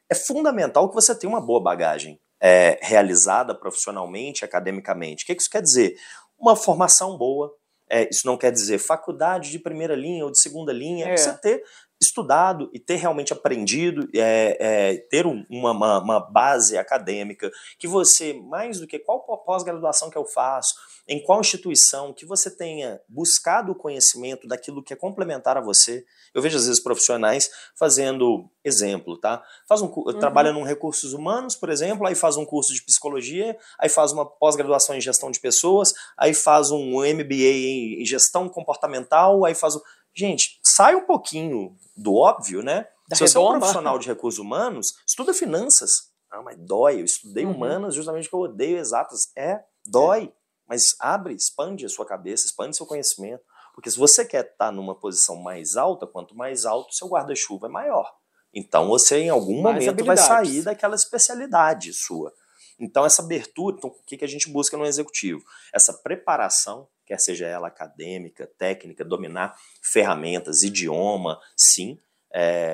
É fundamental que você tenha uma boa bagagem é, realizada profissionalmente, academicamente. O que, que isso quer dizer? Uma formação boa, é, isso não quer dizer faculdade de primeira linha ou de segunda linha. É. Você ter estudado e ter realmente aprendido, é, é, ter um, uma, uma, base acadêmica, que você, mais do que qual pós-graduação que eu faço, em qual instituição, que você tenha buscado o conhecimento daquilo que é complementar a você. Eu vejo às vezes profissionais fazendo exemplo, tá? Faz um, uhum. trabalha num recursos humanos, por exemplo, aí faz um curso de psicologia, aí faz uma pós-graduação em gestão de pessoas, aí faz um MBA em gestão comportamental, aí faz um Gente, sai um pouquinho do óbvio, né? Da Se você é um profissional de recursos humanos, estuda finanças. Ah, mas dói. Eu estudei uhum. humanas justamente porque eu odeio exatas. É, dói. É. Mas abre, expande a sua cabeça, expande seu conhecimento. Porque se você quer estar numa posição mais alta, quanto mais alto, seu guarda-chuva é maior. Então você, em algum mais momento, vai sair daquela especialidade sua. Então, essa abertura, então, o que, que a gente busca no executivo? Essa preparação quer seja ela acadêmica, técnica, dominar ferramentas, idioma, sim.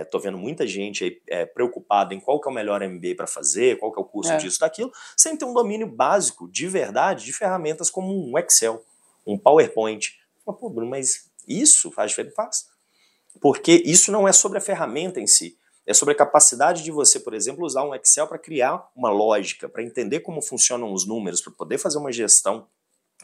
Estou é, vendo muita gente aí, é, preocupada em qual que é o melhor MBA para fazer, qual que é o curso é. disso, daquilo, sem ter um domínio básico, de verdade, de ferramentas como um Excel, um PowerPoint. Pô, Bruno, mas isso faz diferença? Faz. Porque isso não é sobre a ferramenta em si, é sobre a capacidade de você, por exemplo, usar um Excel para criar uma lógica, para entender como funcionam os números, para poder fazer uma gestão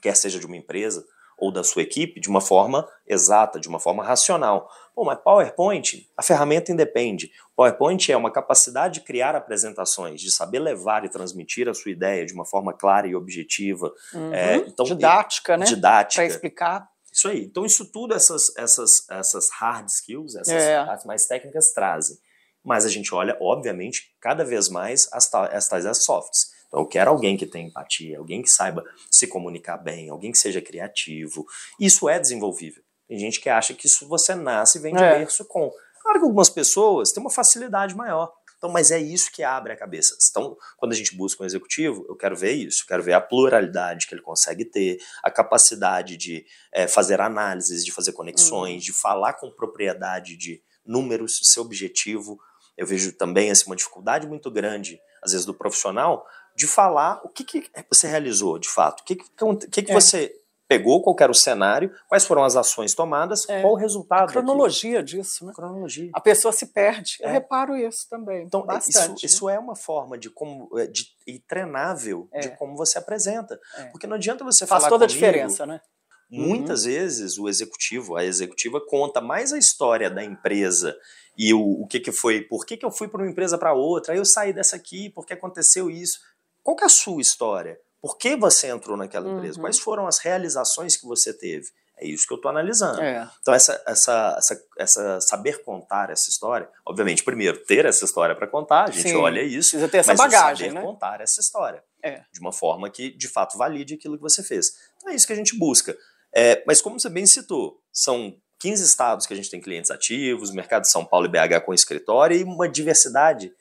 quer seja de uma empresa ou da sua equipe, de uma forma exata, de uma forma racional. Bom, mas PowerPoint, a ferramenta independe. PowerPoint é uma capacidade de criar apresentações, de saber levar e transmitir a sua ideia de uma forma clara e objetiva. Uhum. É, então, didática, né? Didática. Para explicar. Isso aí. Então, isso tudo, essas, essas, essas hard skills, essas é. partes mais técnicas trazem. Mas a gente olha, obviamente, cada vez mais as, as tais as softs. Então, eu quero alguém que tenha empatia, alguém que saiba se comunicar bem, alguém que seja criativo. Isso é desenvolvível. Tem gente que acha que isso você nasce e vem de é. berço com. Claro que algumas pessoas têm uma facilidade maior. Então, mas é isso que abre a cabeça. Então, quando a gente busca um executivo, eu quero ver isso, eu quero ver a pluralidade que ele consegue ter, a capacidade de é, fazer análises, de fazer conexões, uhum. de falar com propriedade de números, seu objetivo. Eu vejo também assim, uma dificuldade muito grande, às vezes, do profissional, de falar o que, que você realizou de fato, o que, que, que, que é. você pegou, qual era o cenário, quais foram as ações tomadas, é, qual o resultado. A cronologia aqui. disso, né? Cronologia. A pessoa se perde. É. Eu reparo isso também. Então, bastante, isso, isso é uma forma de como é, de, e treinável é. de como você apresenta. É. Porque não adianta você Faz falar. Faz toda comigo, a diferença, né? Muitas uhum. vezes o executivo, a executiva conta mais a história da empresa e o, o que, que foi, por que, que eu fui para uma empresa para outra, aí eu saí dessa aqui, porque aconteceu isso. Qual que é a sua história? Por que você entrou naquela empresa? Uhum. Quais foram as realizações que você teve? É isso que eu estou analisando. É. Então, essa, essa, essa, essa, saber contar essa história, obviamente, primeiro, ter essa história para contar, a gente Sim. olha isso. Precisa ter essa bagagem, saber né? contar essa história. É. De uma forma que, de fato, valide aquilo que você fez. Então, é isso que a gente busca. É, mas, como você bem citou, são 15 estados que a gente tem clientes ativos, mercado de São Paulo e BH com escritório e uma diversidade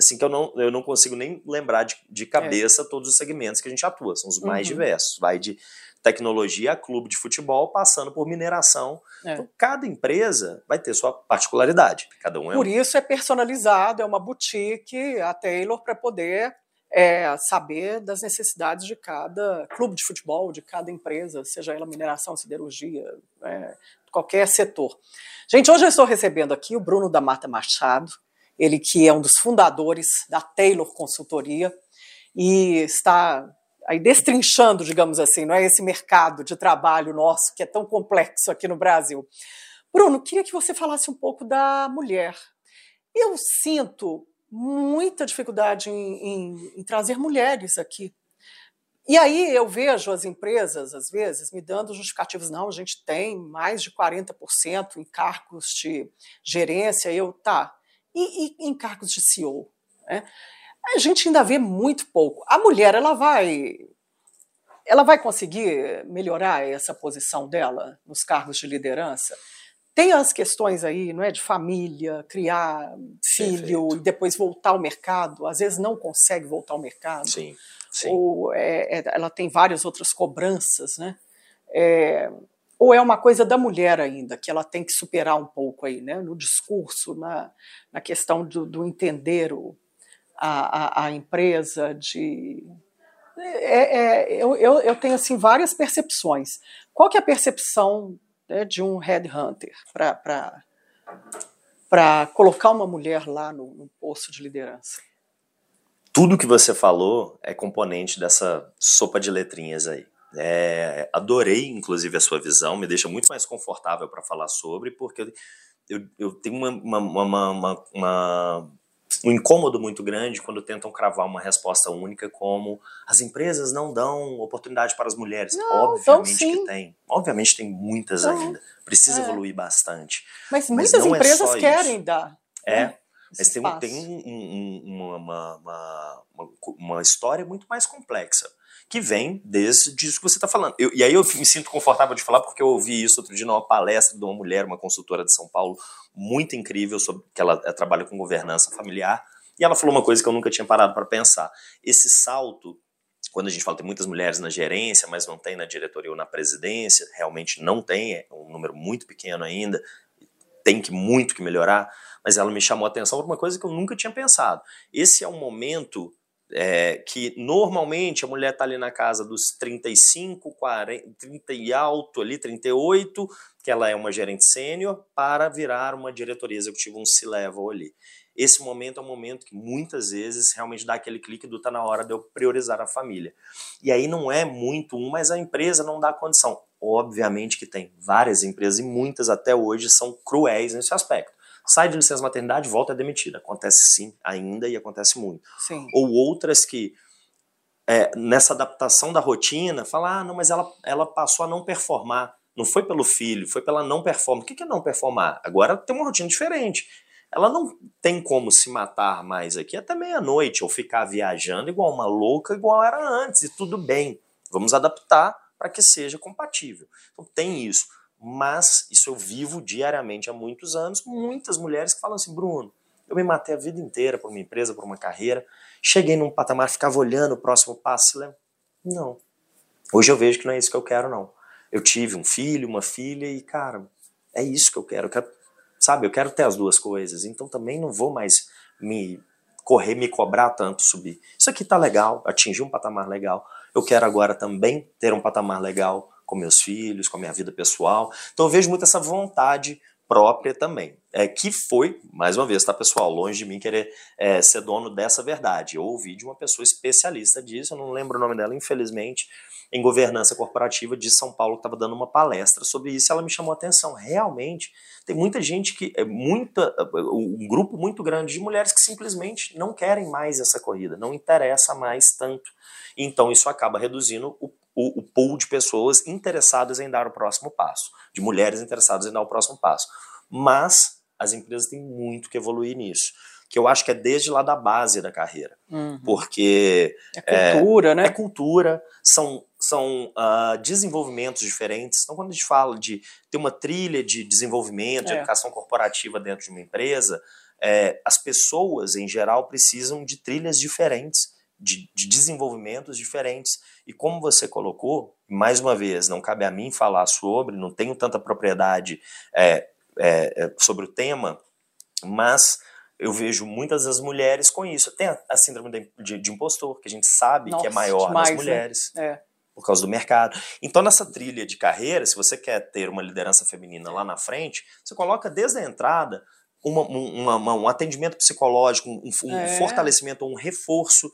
assim que eu não, eu não consigo nem lembrar de, de cabeça é. todos os segmentos que a gente atua, são os mais uhum. diversos. Vai de tecnologia a clube de futebol, passando por mineração. É. Então, cada empresa vai ter sua particularidade. Cada um é Por um. isso é personalizado, é uma boutique, a Taylor, para poder é, saber das necessidades de cada clube de futebol, de cada empresa, seja ela mineração, siderurgia, é, qualquer setor. Gente, hoje eu estou recebendo aqui o Bruno da Mata Machado, ele que é um dos fundadores da Taylor Consultoria e está aí destrinchando, digamos assim, não é esse mercado de trabalho nosso que é tão complexo aqui no Brasil. Bruno, queria que você falasse um pouco da mulher. Eu sinto muita dificuldade em, em, em trazer mulheres aqui. E aí eu vejo as empresas, às vezes, me dando justificativos. Não, a gente tem mais de 40% em cargos de gerência. Eu, tá, e, e em cargos de CEO. Né? A gente ainda vê muito pouco. A mulher, ela vai. Ela vai conseguir melhorar essa posição dela nos cargos de liderança? Tem as questões aí, não é, de família, criar filho Perfeito. e depois voltar ao mercado. Às vezes não consegue voltar ao mercado. Sim. Sim. Ou é, é, ela tem várias outras cobranças, né? É, ou é uma coisa da mulher ainda, que ela tem que superar um pouco aí, né, no discurso, na, na questão do, do entender o, a, a, a, empresa, de... É, é, eu, eu, tenho assim várias percepções. Qual que é a percepção né, de um headhunter para colocar uma mulher lá no, no posto de liderança? Tudo que você falou é componente dessa sopa de letrinhas aí. É, adorei, inclusive, a sua visão, me deixa muito mais confortável para falar sobre, porque eu, eu tenho uma, uma, uma, uma, um incômodo muito grande quando tentam cravar uma resposta única, como as empresas não dão oportunidade para as mulheres. Não, Obviamente que tem. Obviamente tem muitas ainda. Precisa é. evoluir bastante. Mas, Mas muitas é empresas é querem isso. dar. É. Né? Mas tem, tem um, um, uma, uma, uma história muito mais complexa que vem desde disso que você está falando. Eu, e aí eu me sinto confortável de falar porque eu ouvi isso outro dia numa palestra de uma mulher, uma consultora de São Paulo, muito incrível, sobre que ela, trabalha com governança familiar, e ela falou uma coisa que eu nunca tinha parado para pensar. Esse salto, quando a gente fala tem muitas mulheres na gerência, mas não tem na diretoria ou na presidência, realmente não tem, é um número muito pequeno ainda, tem que muito que melhorar, mas ela me chamou a atenção para uma coisa que eu nunca tinha pensado. Esse é um momento é, que normalmente a mulher está ali na casa dos 35, 40, 30 e alto ali, 38, que ela é uma gerente sênior, para virar uma diretoria executiva, um C-level ali. Esse momento é um momento que muitas vezes realmente dá aquele clique do tá na hora de eu priorizar a família. E aí não é muito um, mas a empresa não dá condição. Obviamente que tem várias empresas e muitas até hoje são cruéis nesse aspecto sai de licença maternidade, volta é demitida. Acontece sim, ainda e acontece muito. Sim. Ou outras que, é, nessa adaptação da rotina, falam, ah, não, mas ela, ela passou a não performar. Não foi pelo filho, foi pela não performance. O que é não performar? Agora tem uma rotina diferente. Ela não tem como se matar mais aqui até meia-noite, ou ficar viajando igual uma louca, igual era antes, e tudo bem. Vamos adaptar para que seja compatível. Então tem isso Mas isso eu vivo diariamente há muitos anos. Muitas mulheres que falam assim, Bruno, eu me matei a vida inteira por uma empresa, por uma carreira. Cheguei num patamar, ficava olhando o próximo passo. Lembra? Não. Hoje eu vejo que não é isso que eu quero, não. Eu tive um filho, uma filha e, cara, é isso que eu quero. Eu quero sabe, eu quero ter as duas coisas. Então também não vou mais me correr, me cobrar tanto subir. Isso aqui tá legal, atingir um patamar legal. Eu quero agora também ter um patamar legal com meus filhos, com a minha vida pessoal. Então eu vejo muito essa vontade própria também. É, que foi, mais uma vez, tá, pessoal? Longe de mim querer é, ser dono dessa verdade. Eu ouvi de uma pessoa especialista disso, eu não lembro o nome dela, infelizmente, em governança corporativa de São Paulo, que estava dando uma palestra sobre isso, ela me chamou a atenção. Realmente, tem muita gente que, é muita, um grupo muito grande de mulheres que simplesmente não querem mais essa corrida, não interessa mais tanto. Então, isso acaba reduzindo o o, o pool de pessoas interessadas em dar o próximo passo, de mulheres interessadas em dar o próximo passo. Mas as empresas têm muito que evoluir nisso que eu acho que é desde lá da base da carreira. Uhum. Porque. É cultura, é, né? É cultura, são, são uh, desenvolvimentos diferentes. Então, quando a gente fala de ter uma trilha de desenvolvimento, de é. educação corporativa dentro de uma empresa, é, as pessoas, em geral, precisam de trilhas diferentes de, de, desenvolvimentos diferentes. E como você colocou, mais uma vez, não cabe a mim falar sobre, não tenho tanta propriedade é, é, é, sobre o tema, mas eu vejo muitas das mulheres com isso. Tem a, a síndrome de, de, de, impostor, que a gente sabe Nossa, que é maior demais, nas né? mulheres. Né? Por causa do mercado. Então, nessa trilha de carreira, se você quer ter uma liderança feminina lá na frente, você coloca desde a entrada uma, uma, uma, um atendimento psicológico, um, um é. fortalecimento, um reforço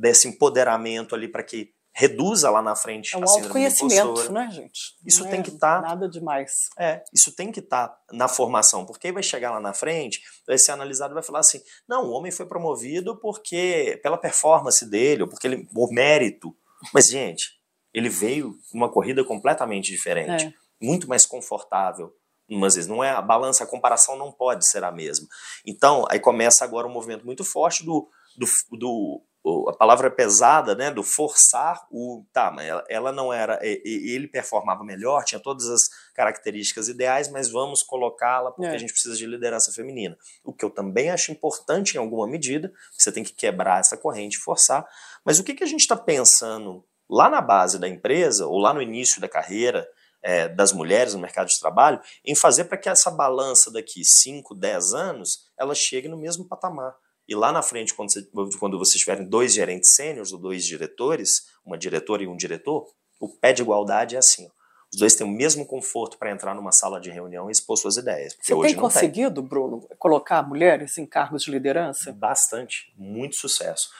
desse empoderamento ali para que reduza lá na frente é um a autoconhecimento, né, gente? Isso Não tem é que estar tá, nada demais. É, isso tem que estar tá na formação, porque aí vai chegar lá na frente, vai ser analisado e vai falar assim: "Não, o homem foi promovido porque pela performance dele, ou porque ele por mérito". Mas gente, ele veio uma corrida completamente diferente, é. muito mais confortável. Umas vezes não é a balança, a comparação não pode ser a mesma. Então, aí começa agora um movimento muito forte do do, do a palavra pesada, né, do forçar o, tá, mas ela, ela não era, ele performava melhor, tinha todas as características ideais, mas vamos colocá-la porque é. a gente precisa de liderança feminina. O que eu também acho importante em alguma medida, você tem que quebrar essa corrente, forçar. Mas o que, que a gente está pensando lá na base da empresa ou lá no início da carreira é, das mulheres no mercado de trabalho, em fazer para que essa balança daqui 5, 10 anos, ela chegue no mesmo patamar e lá na frente, quando, você, quando vocês tiverem dois gerentes sêniores ou dois diretores, uma diretora e um diretor, o pé de igualdade é assim. Ó. Os dois têm o mesmo conforto para entrar numa sala de reunião e expor suas ideias. Você tem conseguido, tem. Bruno, colocar mulheres em cargos de liderança? Bastante, muito sucesso.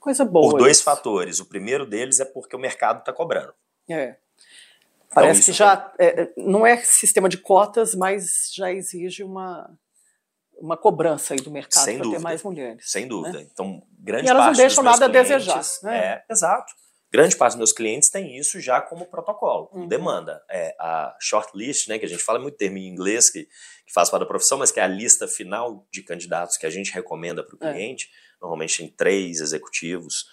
Coisa boa. Por dois isso. fatores. O primeiro deles é porque o mercado está cobrando. É. Então, Parece que já é, é, não é sistema de cotas, mas já exige uma uma cobrança aí do mercado para ter mais mulheres. Sem né? dúvida. Né? Então, grande e elas parte não deixam nada clientes, a desejar. Né? É, exato. Grande parte dos meus clientes tem isso já como protocolo, como uhum. demanda. É, a shortlist, né, que a gente fala muito termo em inglês, que, que faz parte da profissão, mas que é a lista final de candidatos que a gente recomenda para o é. cliente. É. Normalmente tem três executivos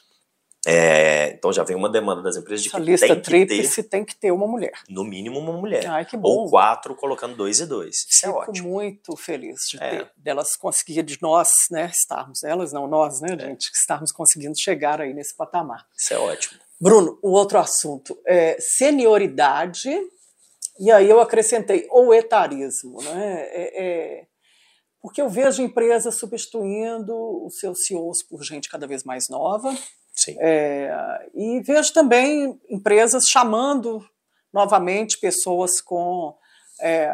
é, então já vem uma demanda das empresas de Essa que lista tem tríplice que ter, tem que ter uma mulher. No mínimo uma mulher. Ai, que bom. Ou quatro colocando dois e dois. Isso Fico é ótimo. muito feliz de é. ter, delas conseguir, de nós, né, estarmos, elas não, nós, né, é. gente, que estarmos conseguindo chegar aí nesse patamar. Isso é ótimo. Bruno, o outro assunto é senioridade, e aí eu acrescentei ou etarismo, né? É, é, porque eu vejo empresas substituindo os seus CEOs por gente cada vez mais nova. É, e vejo também empresas chamando novamente pessoas com é,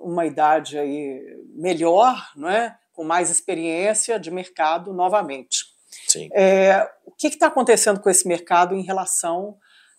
uma idade aí melhor, não é? com mais experiência de mercado novamente. Sim. É, o que está acontecendo com esse mercado em relação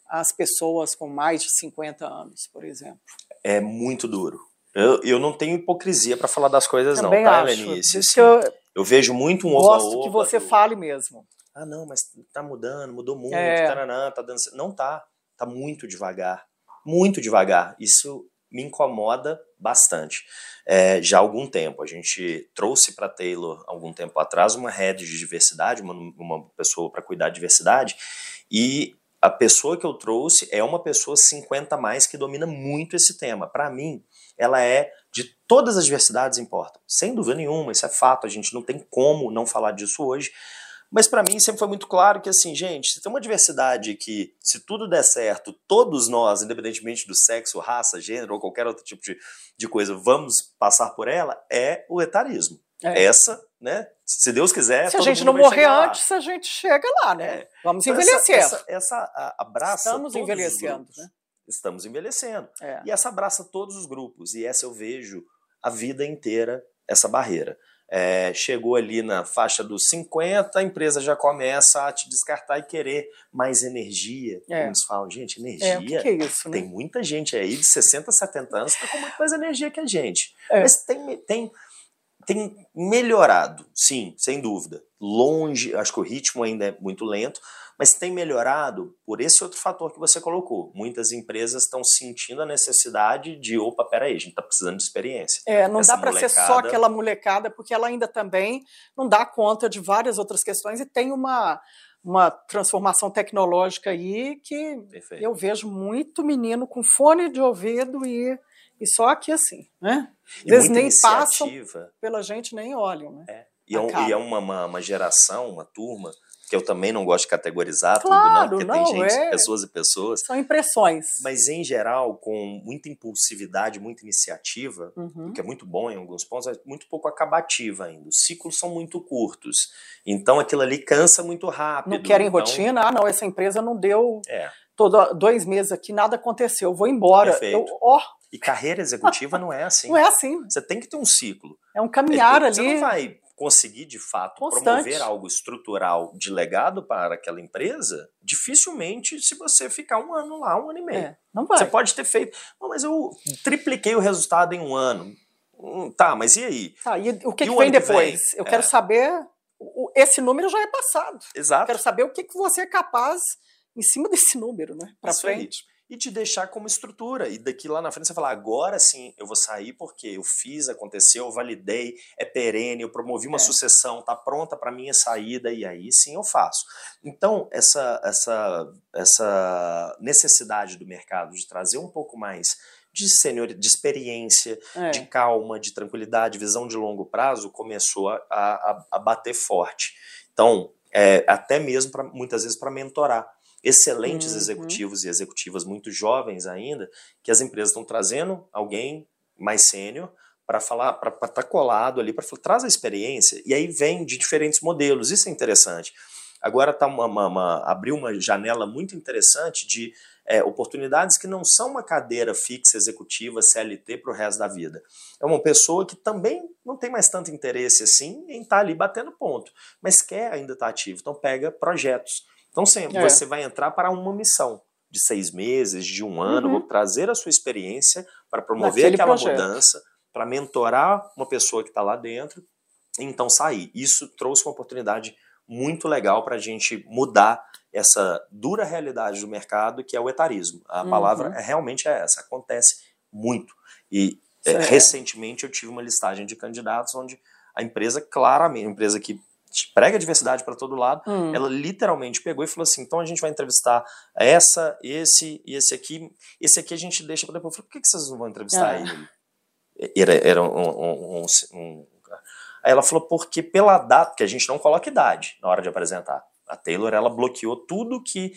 às pessoas com mais de 50 anos, por exemplo? É muito duro. Eu, eu não tenho hipocrisia para falar das coisas, Também não, tá, acho. Helenice? Assim, eu, eu, vejo muito um Gosto que você do... fale mesmo ah, não, mas tá mudando, mudou muito, é. taranã, tá dando. Não tá. Tá muito devagar. Muito devagar. Isso me incomoda bastante. É, já há algum tempo. A gente trouxe para Taylor, algum tempo atrás, uma rede de diversidade, uma, uma pessoa para cuidar de diversidade, e a pessoa que eu trouxe é uma pessoa 50 mais que domina muito esse tema. Para mim, ela é de todas as diversidades importam. Sem dúvida nenhuma, isso é fato, a gente não tem como não falar disso hoje. Mas para mim sempre foi muito claro que assim, gente, se tem uma diversidade que, se tudo der certo, todos nós, independentemente do sexo, raça, gênero ou qualquer outro tipo de, de coisa, vamos passar por ela, é o etarismo. É. Essa, né? Se Deus quiser. Se a gente não morrer antes, a gente chega lá, né? É. Vamos então, envelhecer. Essa, essa, essa abraça. Estamos envelhecendo, né? Estamos envelhecendo. É. E essa abraça todos os grupos. E essa eu vejo a vida inteira, essa barreira. É, chegou ali na faixa dos 50, a empresa já começa a te descartar e querer mais energia. É. Eles falam, gente, energia. É, que que é isso, né? Tem muita gente aí de 60, 70 anos que tá com muito mais energia que a gente. É. Mas tem, tem tem melhorado, sim, sem dúvida. Longe, acho que o ritmo ainda é muito lento, mas tem melhorado por esse outro fator que você colocou. Muitas empresas estão sentindo a necessidade de, opa, peraí, a gente está precisando de experiência. É, não Essa dá para molecada... ser só aquela molecada, porque ela ainda também não dá conta de várias outras questões e tem uma, uma transformação tecnológica aí que Perfeito. eu vejo muito menino com fone de ouvido e e só aqui assim, né? Às vezes nem passam pela gente, nem olham, né? É. E, é, e é uma, uma, uma, geração, uma turma, que eu também não gosto de categorizar claro, tudo, não, porque não, tem gente, é... pessoas e pessoas. São impressões. Mas, em geral, com muita impulsividade, muita iniciativa, uhum. que é muito bom em alguns pontos, é muito pouco acabativa ainda. Os ciclos são muito curtos. Então, aquilo ali cansa muito rápido. Não querem então... rotina? Ah, não, essa empresa não deu... É. Todo, dois meses aqui, nada aconteceu, eu vou embora. Perfeito. Eu, ó, e carreira executiva não é assim. Não é assim. Você tem que ter um ciclo. É um caminhar é, ali. Você não vai conseguir, de fato, Constante. promover algo estrutural de legado para aquela empresa, dificilmente se você ficar um ano lá, um ano e meio. É, não vai. Você pode ter feito, mas eu tripliquei o resultado em um ano. Hum, tá, mas e aí? Tá, e o que, e que vem depois? vem? Eu é. quero saber, esse número já é passado. Exato. Eu quero saber o que, que você é capaz em cima desse número, né? Para frente. Aí e te deixar como estrutura. E daqui lá na frente você falar, agora sim eu vou sair porque eu fiz, aconteceu, eu validei, é perene, eu promovi uma é. sucessão, tá pronta para minha saída e aí sim eu faço. Então, essa, essa, essa necessidade do mercado de trazer um pouco mais de senior, de experiência, é. de calma, de tranquilidade, visão de longo prazo, começou a, a, a bater forte. Então, é, até mesmo pra, muitas vezes para mentorar excelentes uhum. executivos e executivas muito jovens ainda, que as empresas estão trazendo alguém mais sênior para falar, para estar tá colado ali, para traz a experiência, e aí vem de diferentes modelos, isso é interessante. Agora tá uma, uma, uma abriu uma janela muito interessante de é, oportunidades que não são uma cadeira fixa executiva CLT para o resto da vida. É uma pessoa que também não tem mais tanto interesse assim em estar tá ali batendo ponto, mas quer ainda estar tá ativo. Então pega projetos. Então sempre é. você vai entrar para uma missão de seis meses, de um ano, uhum. vou trazer a sua experiência para promover Naquele aquela projeto. mudança, para mentorar uma pessoa que está lá dentro, e então sair. Isso trouxe uma oportunidade muito legal para a gente mudar essa dura realidade do mercado que é o etarismo. A uhum. palavra é, realmente é essa, acontece muito. E é, recentemente eu tive uma listagem de candidatos onde a empresa claramente, a empresa que prega diversidade para todo lado. Hum. Ela literalmente pegou e falou assim: então a gente vai entrevistar essa, esse e esse aqui. Esse aqui a gente deixa para depois. Eu falei, por que, vocês não vão entrevistar ah. ele? Era, era um, um, um, um, Aí ela falou, porque pela data, que a gente não coloca idade na hora de apresentar. A Taylor, ela bloqueou tudo que,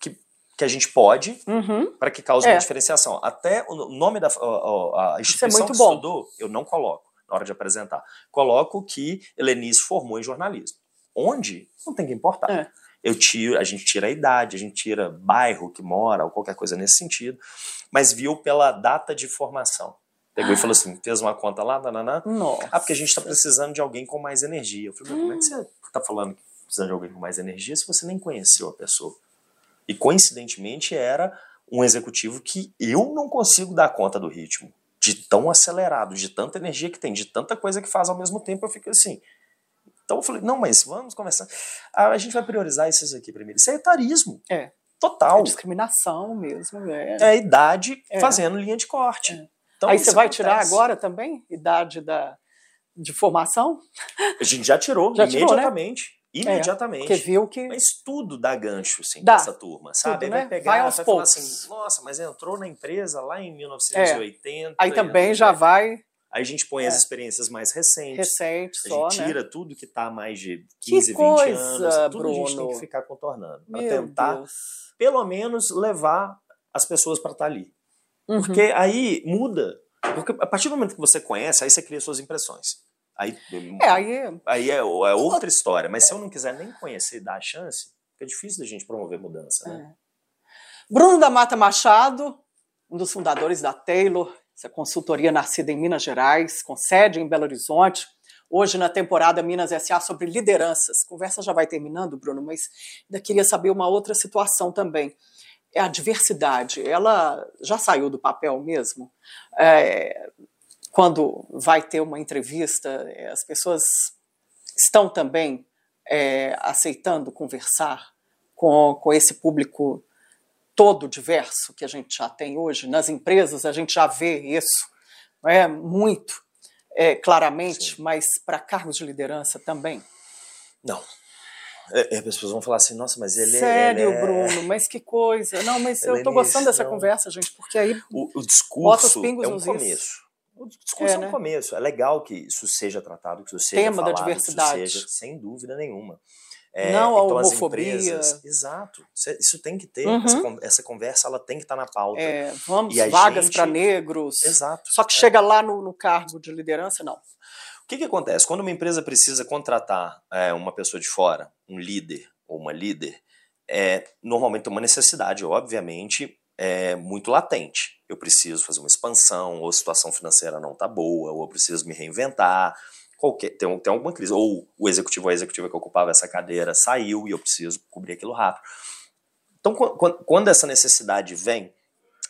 que, que a gente pode uhum. para que cause é. uma diferenciação. Até o nome da a, a instituição é que bom. estudou, eu não coloco na hora de apresentar. Coloco que Helenice formou em jornalismo. Onde? Não tem que importar. É. Eu tiro, a gente tira a idade, a gente tira bairro que mora, ou qualquer coisa nesse sentido, mas viu pela data de formação. Pegou e falou assim: fez uma conta lá, nananã. Nossa. Ah, porque a gente está precisando de alguém com mais energia. Eu falei, hum. como é que você está falando que precisando de alguém com mais energia se você nem conheceu a pessoa? E coincidentemente era um executivo que eu não consigo dar conta do ritmo de tão acelerado, de tanta energia que tem, de tanta coisa que faz ao mesmo tempo, eu fico assim. Então eu falei, não, mas vamos começar. Ah, a gente vai priorizar esses aqui primeiro. Isso é etarismo. É. Total. É discriminação mesmo. É, é a idade é. fazendo linha de corte. É. Então, Aí você vai acontece. tirar agora também idade da, de formação? A gente já tirou, já imediatamente. Tirou, né? Imediatamente. É, viu que. Mas tudo dá gancho, assim, dá. essa turma, sabe? Tudo, né? vai pegar, vai aos vai poucos. falar assim, nossa, mas entrou na empresa lá em 1980. É. Aí também já vai. Aí a gente põe É. as experiências mais recentes. Recente A só, gente né? tira tudo que tá mais de Que 15, 20 coisa, anos. Tudo a gente tem Bruno. que ficar contornando. Meu tentar, Deus. pelo menos, levar as pessoas para estar ali. Uhum. Porque aí muda. Porque a partir do momento que você conhece, aí você cria suas impressões. Aí É, aí. Aí é, é outra história. Mas se eu não quiser nem conhecer e dar a chance, fica difícil da gente promover mudança, né? Bruno da Mata Machado, um dos fundadores da Taylor, essa consultoria nascida em Minas Gerais, com sede em Belo Horizonte. Hoje, na temporada Minas SA sobre lideranças. A conversa já vai terminando, Bruno, mas ainda queria saber uma outra situação também. É a diversidade. Ela já saiu do papel mesmo? É, quando vai ter uma entrevista, é, as pessoas estão também é, aceitando conversar com, com esse público todo diverso que a gente já tem hoje. Nas empresas a gente já vê isso é, muito é, claramente, Sim. mas para cargos de liderança também. Não. É, é, as pessoas vão falar assim, nossa, mas ele, Sério, ele. Bruno, mas que coisa. Não, mas eu estou gostando dessa não. conversa, gente, porque aí O, o Bota os discurso pingos é um nos começo. O discurso É, é, né? começo. É legal que isso seja tratado, que isso seja Tema da falado, diversidade. que isso seja, sem dúvida nenhuma. É, Não a então as homofobia. empresas- exato. Isso, é- tem que ter. Uhum. Essa, essa conversa ela tem que estar na pauta. é, vamos, E vagas gente- para negros. Exato. Só que É. chega lá no, no cargo de liderança, não. O que, que acontece? Quando uma empresa precisa contratar é, uma pessoa de fora, um líder ou uma líder, é, normalmente tem uma necessidade, obviamente, é, muito latente. Eu preciso fazer uma expansão, ou a situação financeira não está boa, ou eu preciso me reinventar, qualquer, tem, tem alguma crise. Ou o executivo ou a executiva que ocupava essa cadeira saiu e eu preciso cobrir aquilo rápido. Então, qu- qu- quando essa necessidade vem,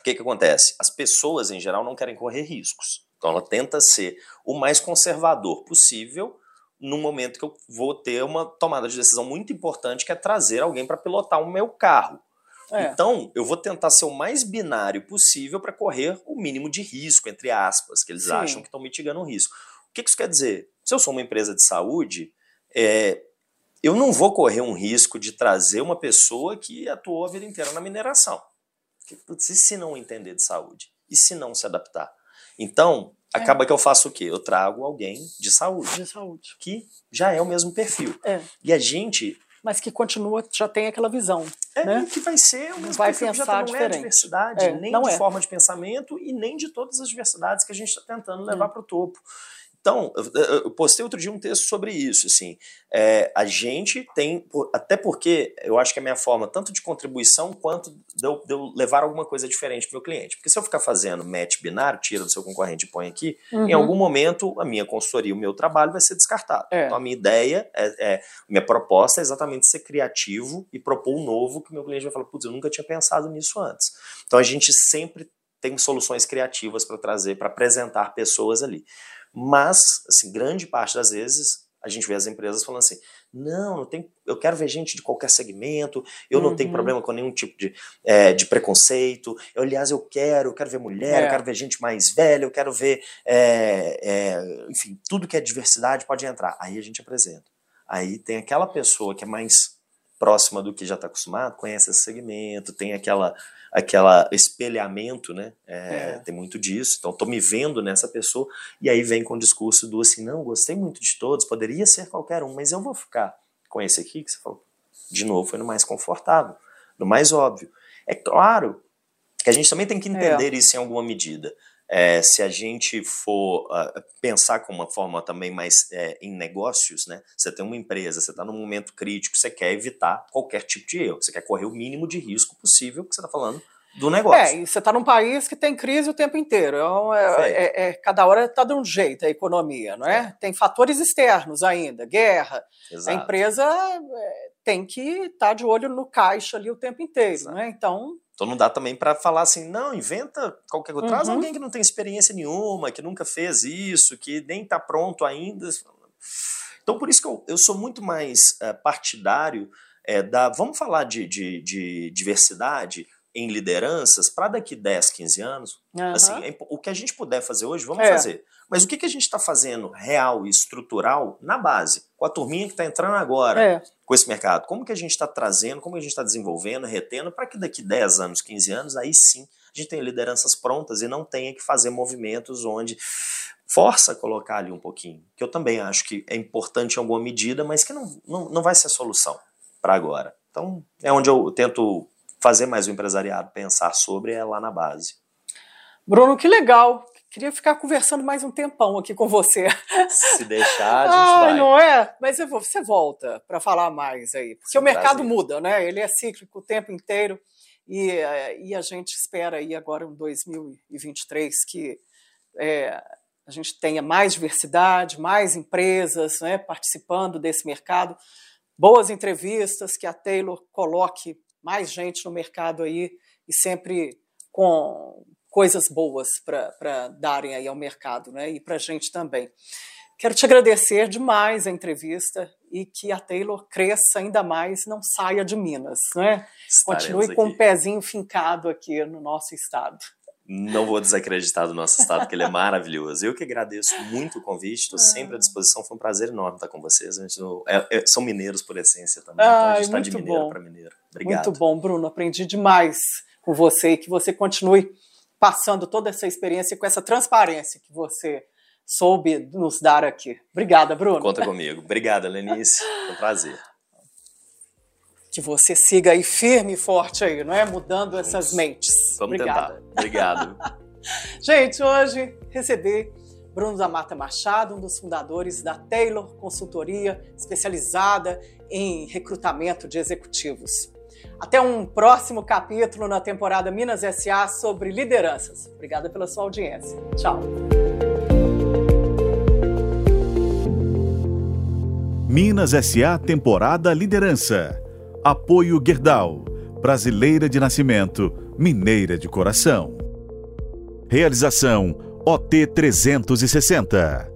o que, que acontece? As pessoas, em geral, não querem correr riscos. Então, ela tenta ser o mais conservador possível no momento que eu vou ter uma tomada de decisão muito importante, que é trazer alguém para pilotar o meu carro. É. Então, eu vou tentar ser o mais binário possível para correr o mínimo de risco, entre aspas, que eles Sim. acham que estão mitigando o risco. O que que isso quer dizer? Se eu sou uma empresa de saúde, é, eu não vou correr um risco de trazer uma pessoa que atuou a vida inteira na mineração. Porque, putz, e se não entender de saúde? E se não se adaptar? Então, É. acaba que eu faço o quê? Eu trago alguém de saúde, De saúde. que já é o mesmo perfil. É. E a gente Mas que continua, já tem aquela visão. é né? que vai ser o mesmo vai perfil que já pensar tá, não é a diferente. diversidade, É, nem não de é. forma de pensamento e nem de todas as diversidades que a gente está tentando Hum. levar para o topo. Então, eu- postei outro dia um texto sobre isso, assim, é, a gente tem, até porque eu acho que é a minha forma tanto de contribuição quanto de eu, de eu levar alguma coisa diferente para o meu cliente, porque se eu ficar fazendo match binário, tira do seu concorrente e põe aqui, em Uhum. algum momento a minha consultoria, o meu trabalho vai ser descartado. É. Então a minha ideia, é, é- minha proposta é exatamente ser criativo e propor um novo que o meu cliente vai falar, putz, eu nunca tinha pensado nisso antes. Então a gente sempre tem soluções criativas para trazer, para apresentar pessoas ali. Mas, assim, grande parte das vezes a gente vê as empresas falando assim, não, não tem, eu quero ver gente de qualquer segmento, eu não tenho Uhum. problema com nenhum tipo de, é, de preconceito, eu, aliás, eu quero, eu quero ver mulher, É. eu quero ver gente mais velha, eu quero ver, é, enfim, tudo que é diversidade pode entrar. Aí a gente apresenta. Aí tem aquela pessoa que é mais próxima do que já está acostumado, conhece esse segmento, tem aquela, aquela espelhamento, né? É, É. Tem muito disso. Então, estou me vendo nessa pessoa, e aí vem com o discurso do assim, não, gostei muito de todos, poderia ser qualquer um, mas eu vou ficar com esse aqui que você falou. De novo, foi no mais confortável, no mais óbvio. É claro que a gente também tem que entender isso em alguma medida. É, se a gente for uh, pensar com uma forma também mais é, em negócios, né? Você tem uma empresa, você está num momento crítico, você quer evitar qualquer tipo de erro, você quer correr o mínimo de risco possível, que você está falando do negócio. É, e você está num país que tem crise o tempo inteiro. Então, é, é- é- cada hora está de um jeito a economia, não é? Tem fatores externos ainda, guerra. Exato. A empresa é, tem que estar de olho no caixa ali o tempo inteiro, Exato. não é? Então, Então não dá também para falar assim, não, inventa qualquer coisa. Traz Uhum. alguém que não tem experiência nenhuma, que nunca fez isso, que nem está pronto ainda. Então por isso que eu, eu sou muito mais eh, partidário eh, da. Vamos falar de, de, de diversidade em lideranças para daqui 10, 15 anos. Aham. Assim, é o que a gente puder fazer hoje, vamos É. fazer. Mas o que, que a gente está fazendo real e estrutural na base? Com a turminha que está entrando agora É. com esse mercado. Como que a gente está trazendo, como a gente está desenvolvendo, retendo, para que daqui 10 anos, 15 anos, aí sim a gente tenha lideranças prontas e não tenha que fazer movimentos onde força colocar ali um pouquinho. Que eu também acho que é importante em alguma medida, mas que não, não, não vai ser a solução para agora. Então, é onde eu tento fazer mais o empresariado pensar sobre, é lá na base. Bruno, que legal. Queria ficar conversando mais um tempão aqui com você. Se deixar, a gente Ai, vai. não é? Mas eu vou- você volta para falar mais aí. Porque Sim, o mercado prazer. muda, né? Ele é cíclico o tempo inteiro. E, eh, e a gente espera aí agora um 2023 que eh, a gente tenha mais diversidade, mais empresas né, participando desse mercado, boas entrevistas, que a Taylor coloque mais gente no mercado aí e sempre com coisas boas para darem aí ao mercado né, e para a gente também. Quero te agradecer demais a entrevista e que a Taylor cresça ainda mais, não saia de Minas, né? Continue com o aqui. pezinho fincado aqui no nosso estado. Não vou desacreditar do nosso estado, que ele é maravilhoso. Eu que agradeço muito o convite, estou sempre à disposição. Foi um prazer enorme estar com vocês. A gente não- é- é- são mineiros por essência também, então a gente está de mineiro para mineiro. Obrigado. Muito bom, Bruno. Aprendi demais com você e que você continue passando toda essa experiência com essa transparência que você soube nos dar aqui. Obrigada, Bruno. Conta comigo. Obrigado, Lenice. Foi um prazer. Que você siga aí firme e forte aí, não é? Mudando essas mentes. Vamos Obrigada. tentar. Obrigado. Gente, hoje recebi Bruno da Mata Machado, um dos fundadores da Taylor Consultoria, especializada em recrutamento de executivos. Até um próximo capítulo na temporada Minas SA sobre lideranças. Obrigada pela sua audiência. Tchau. Minas SA Temporada Liderança. Apoio Gerdau. Brasileira de nascimento, mineira de coração. Realização OT 360.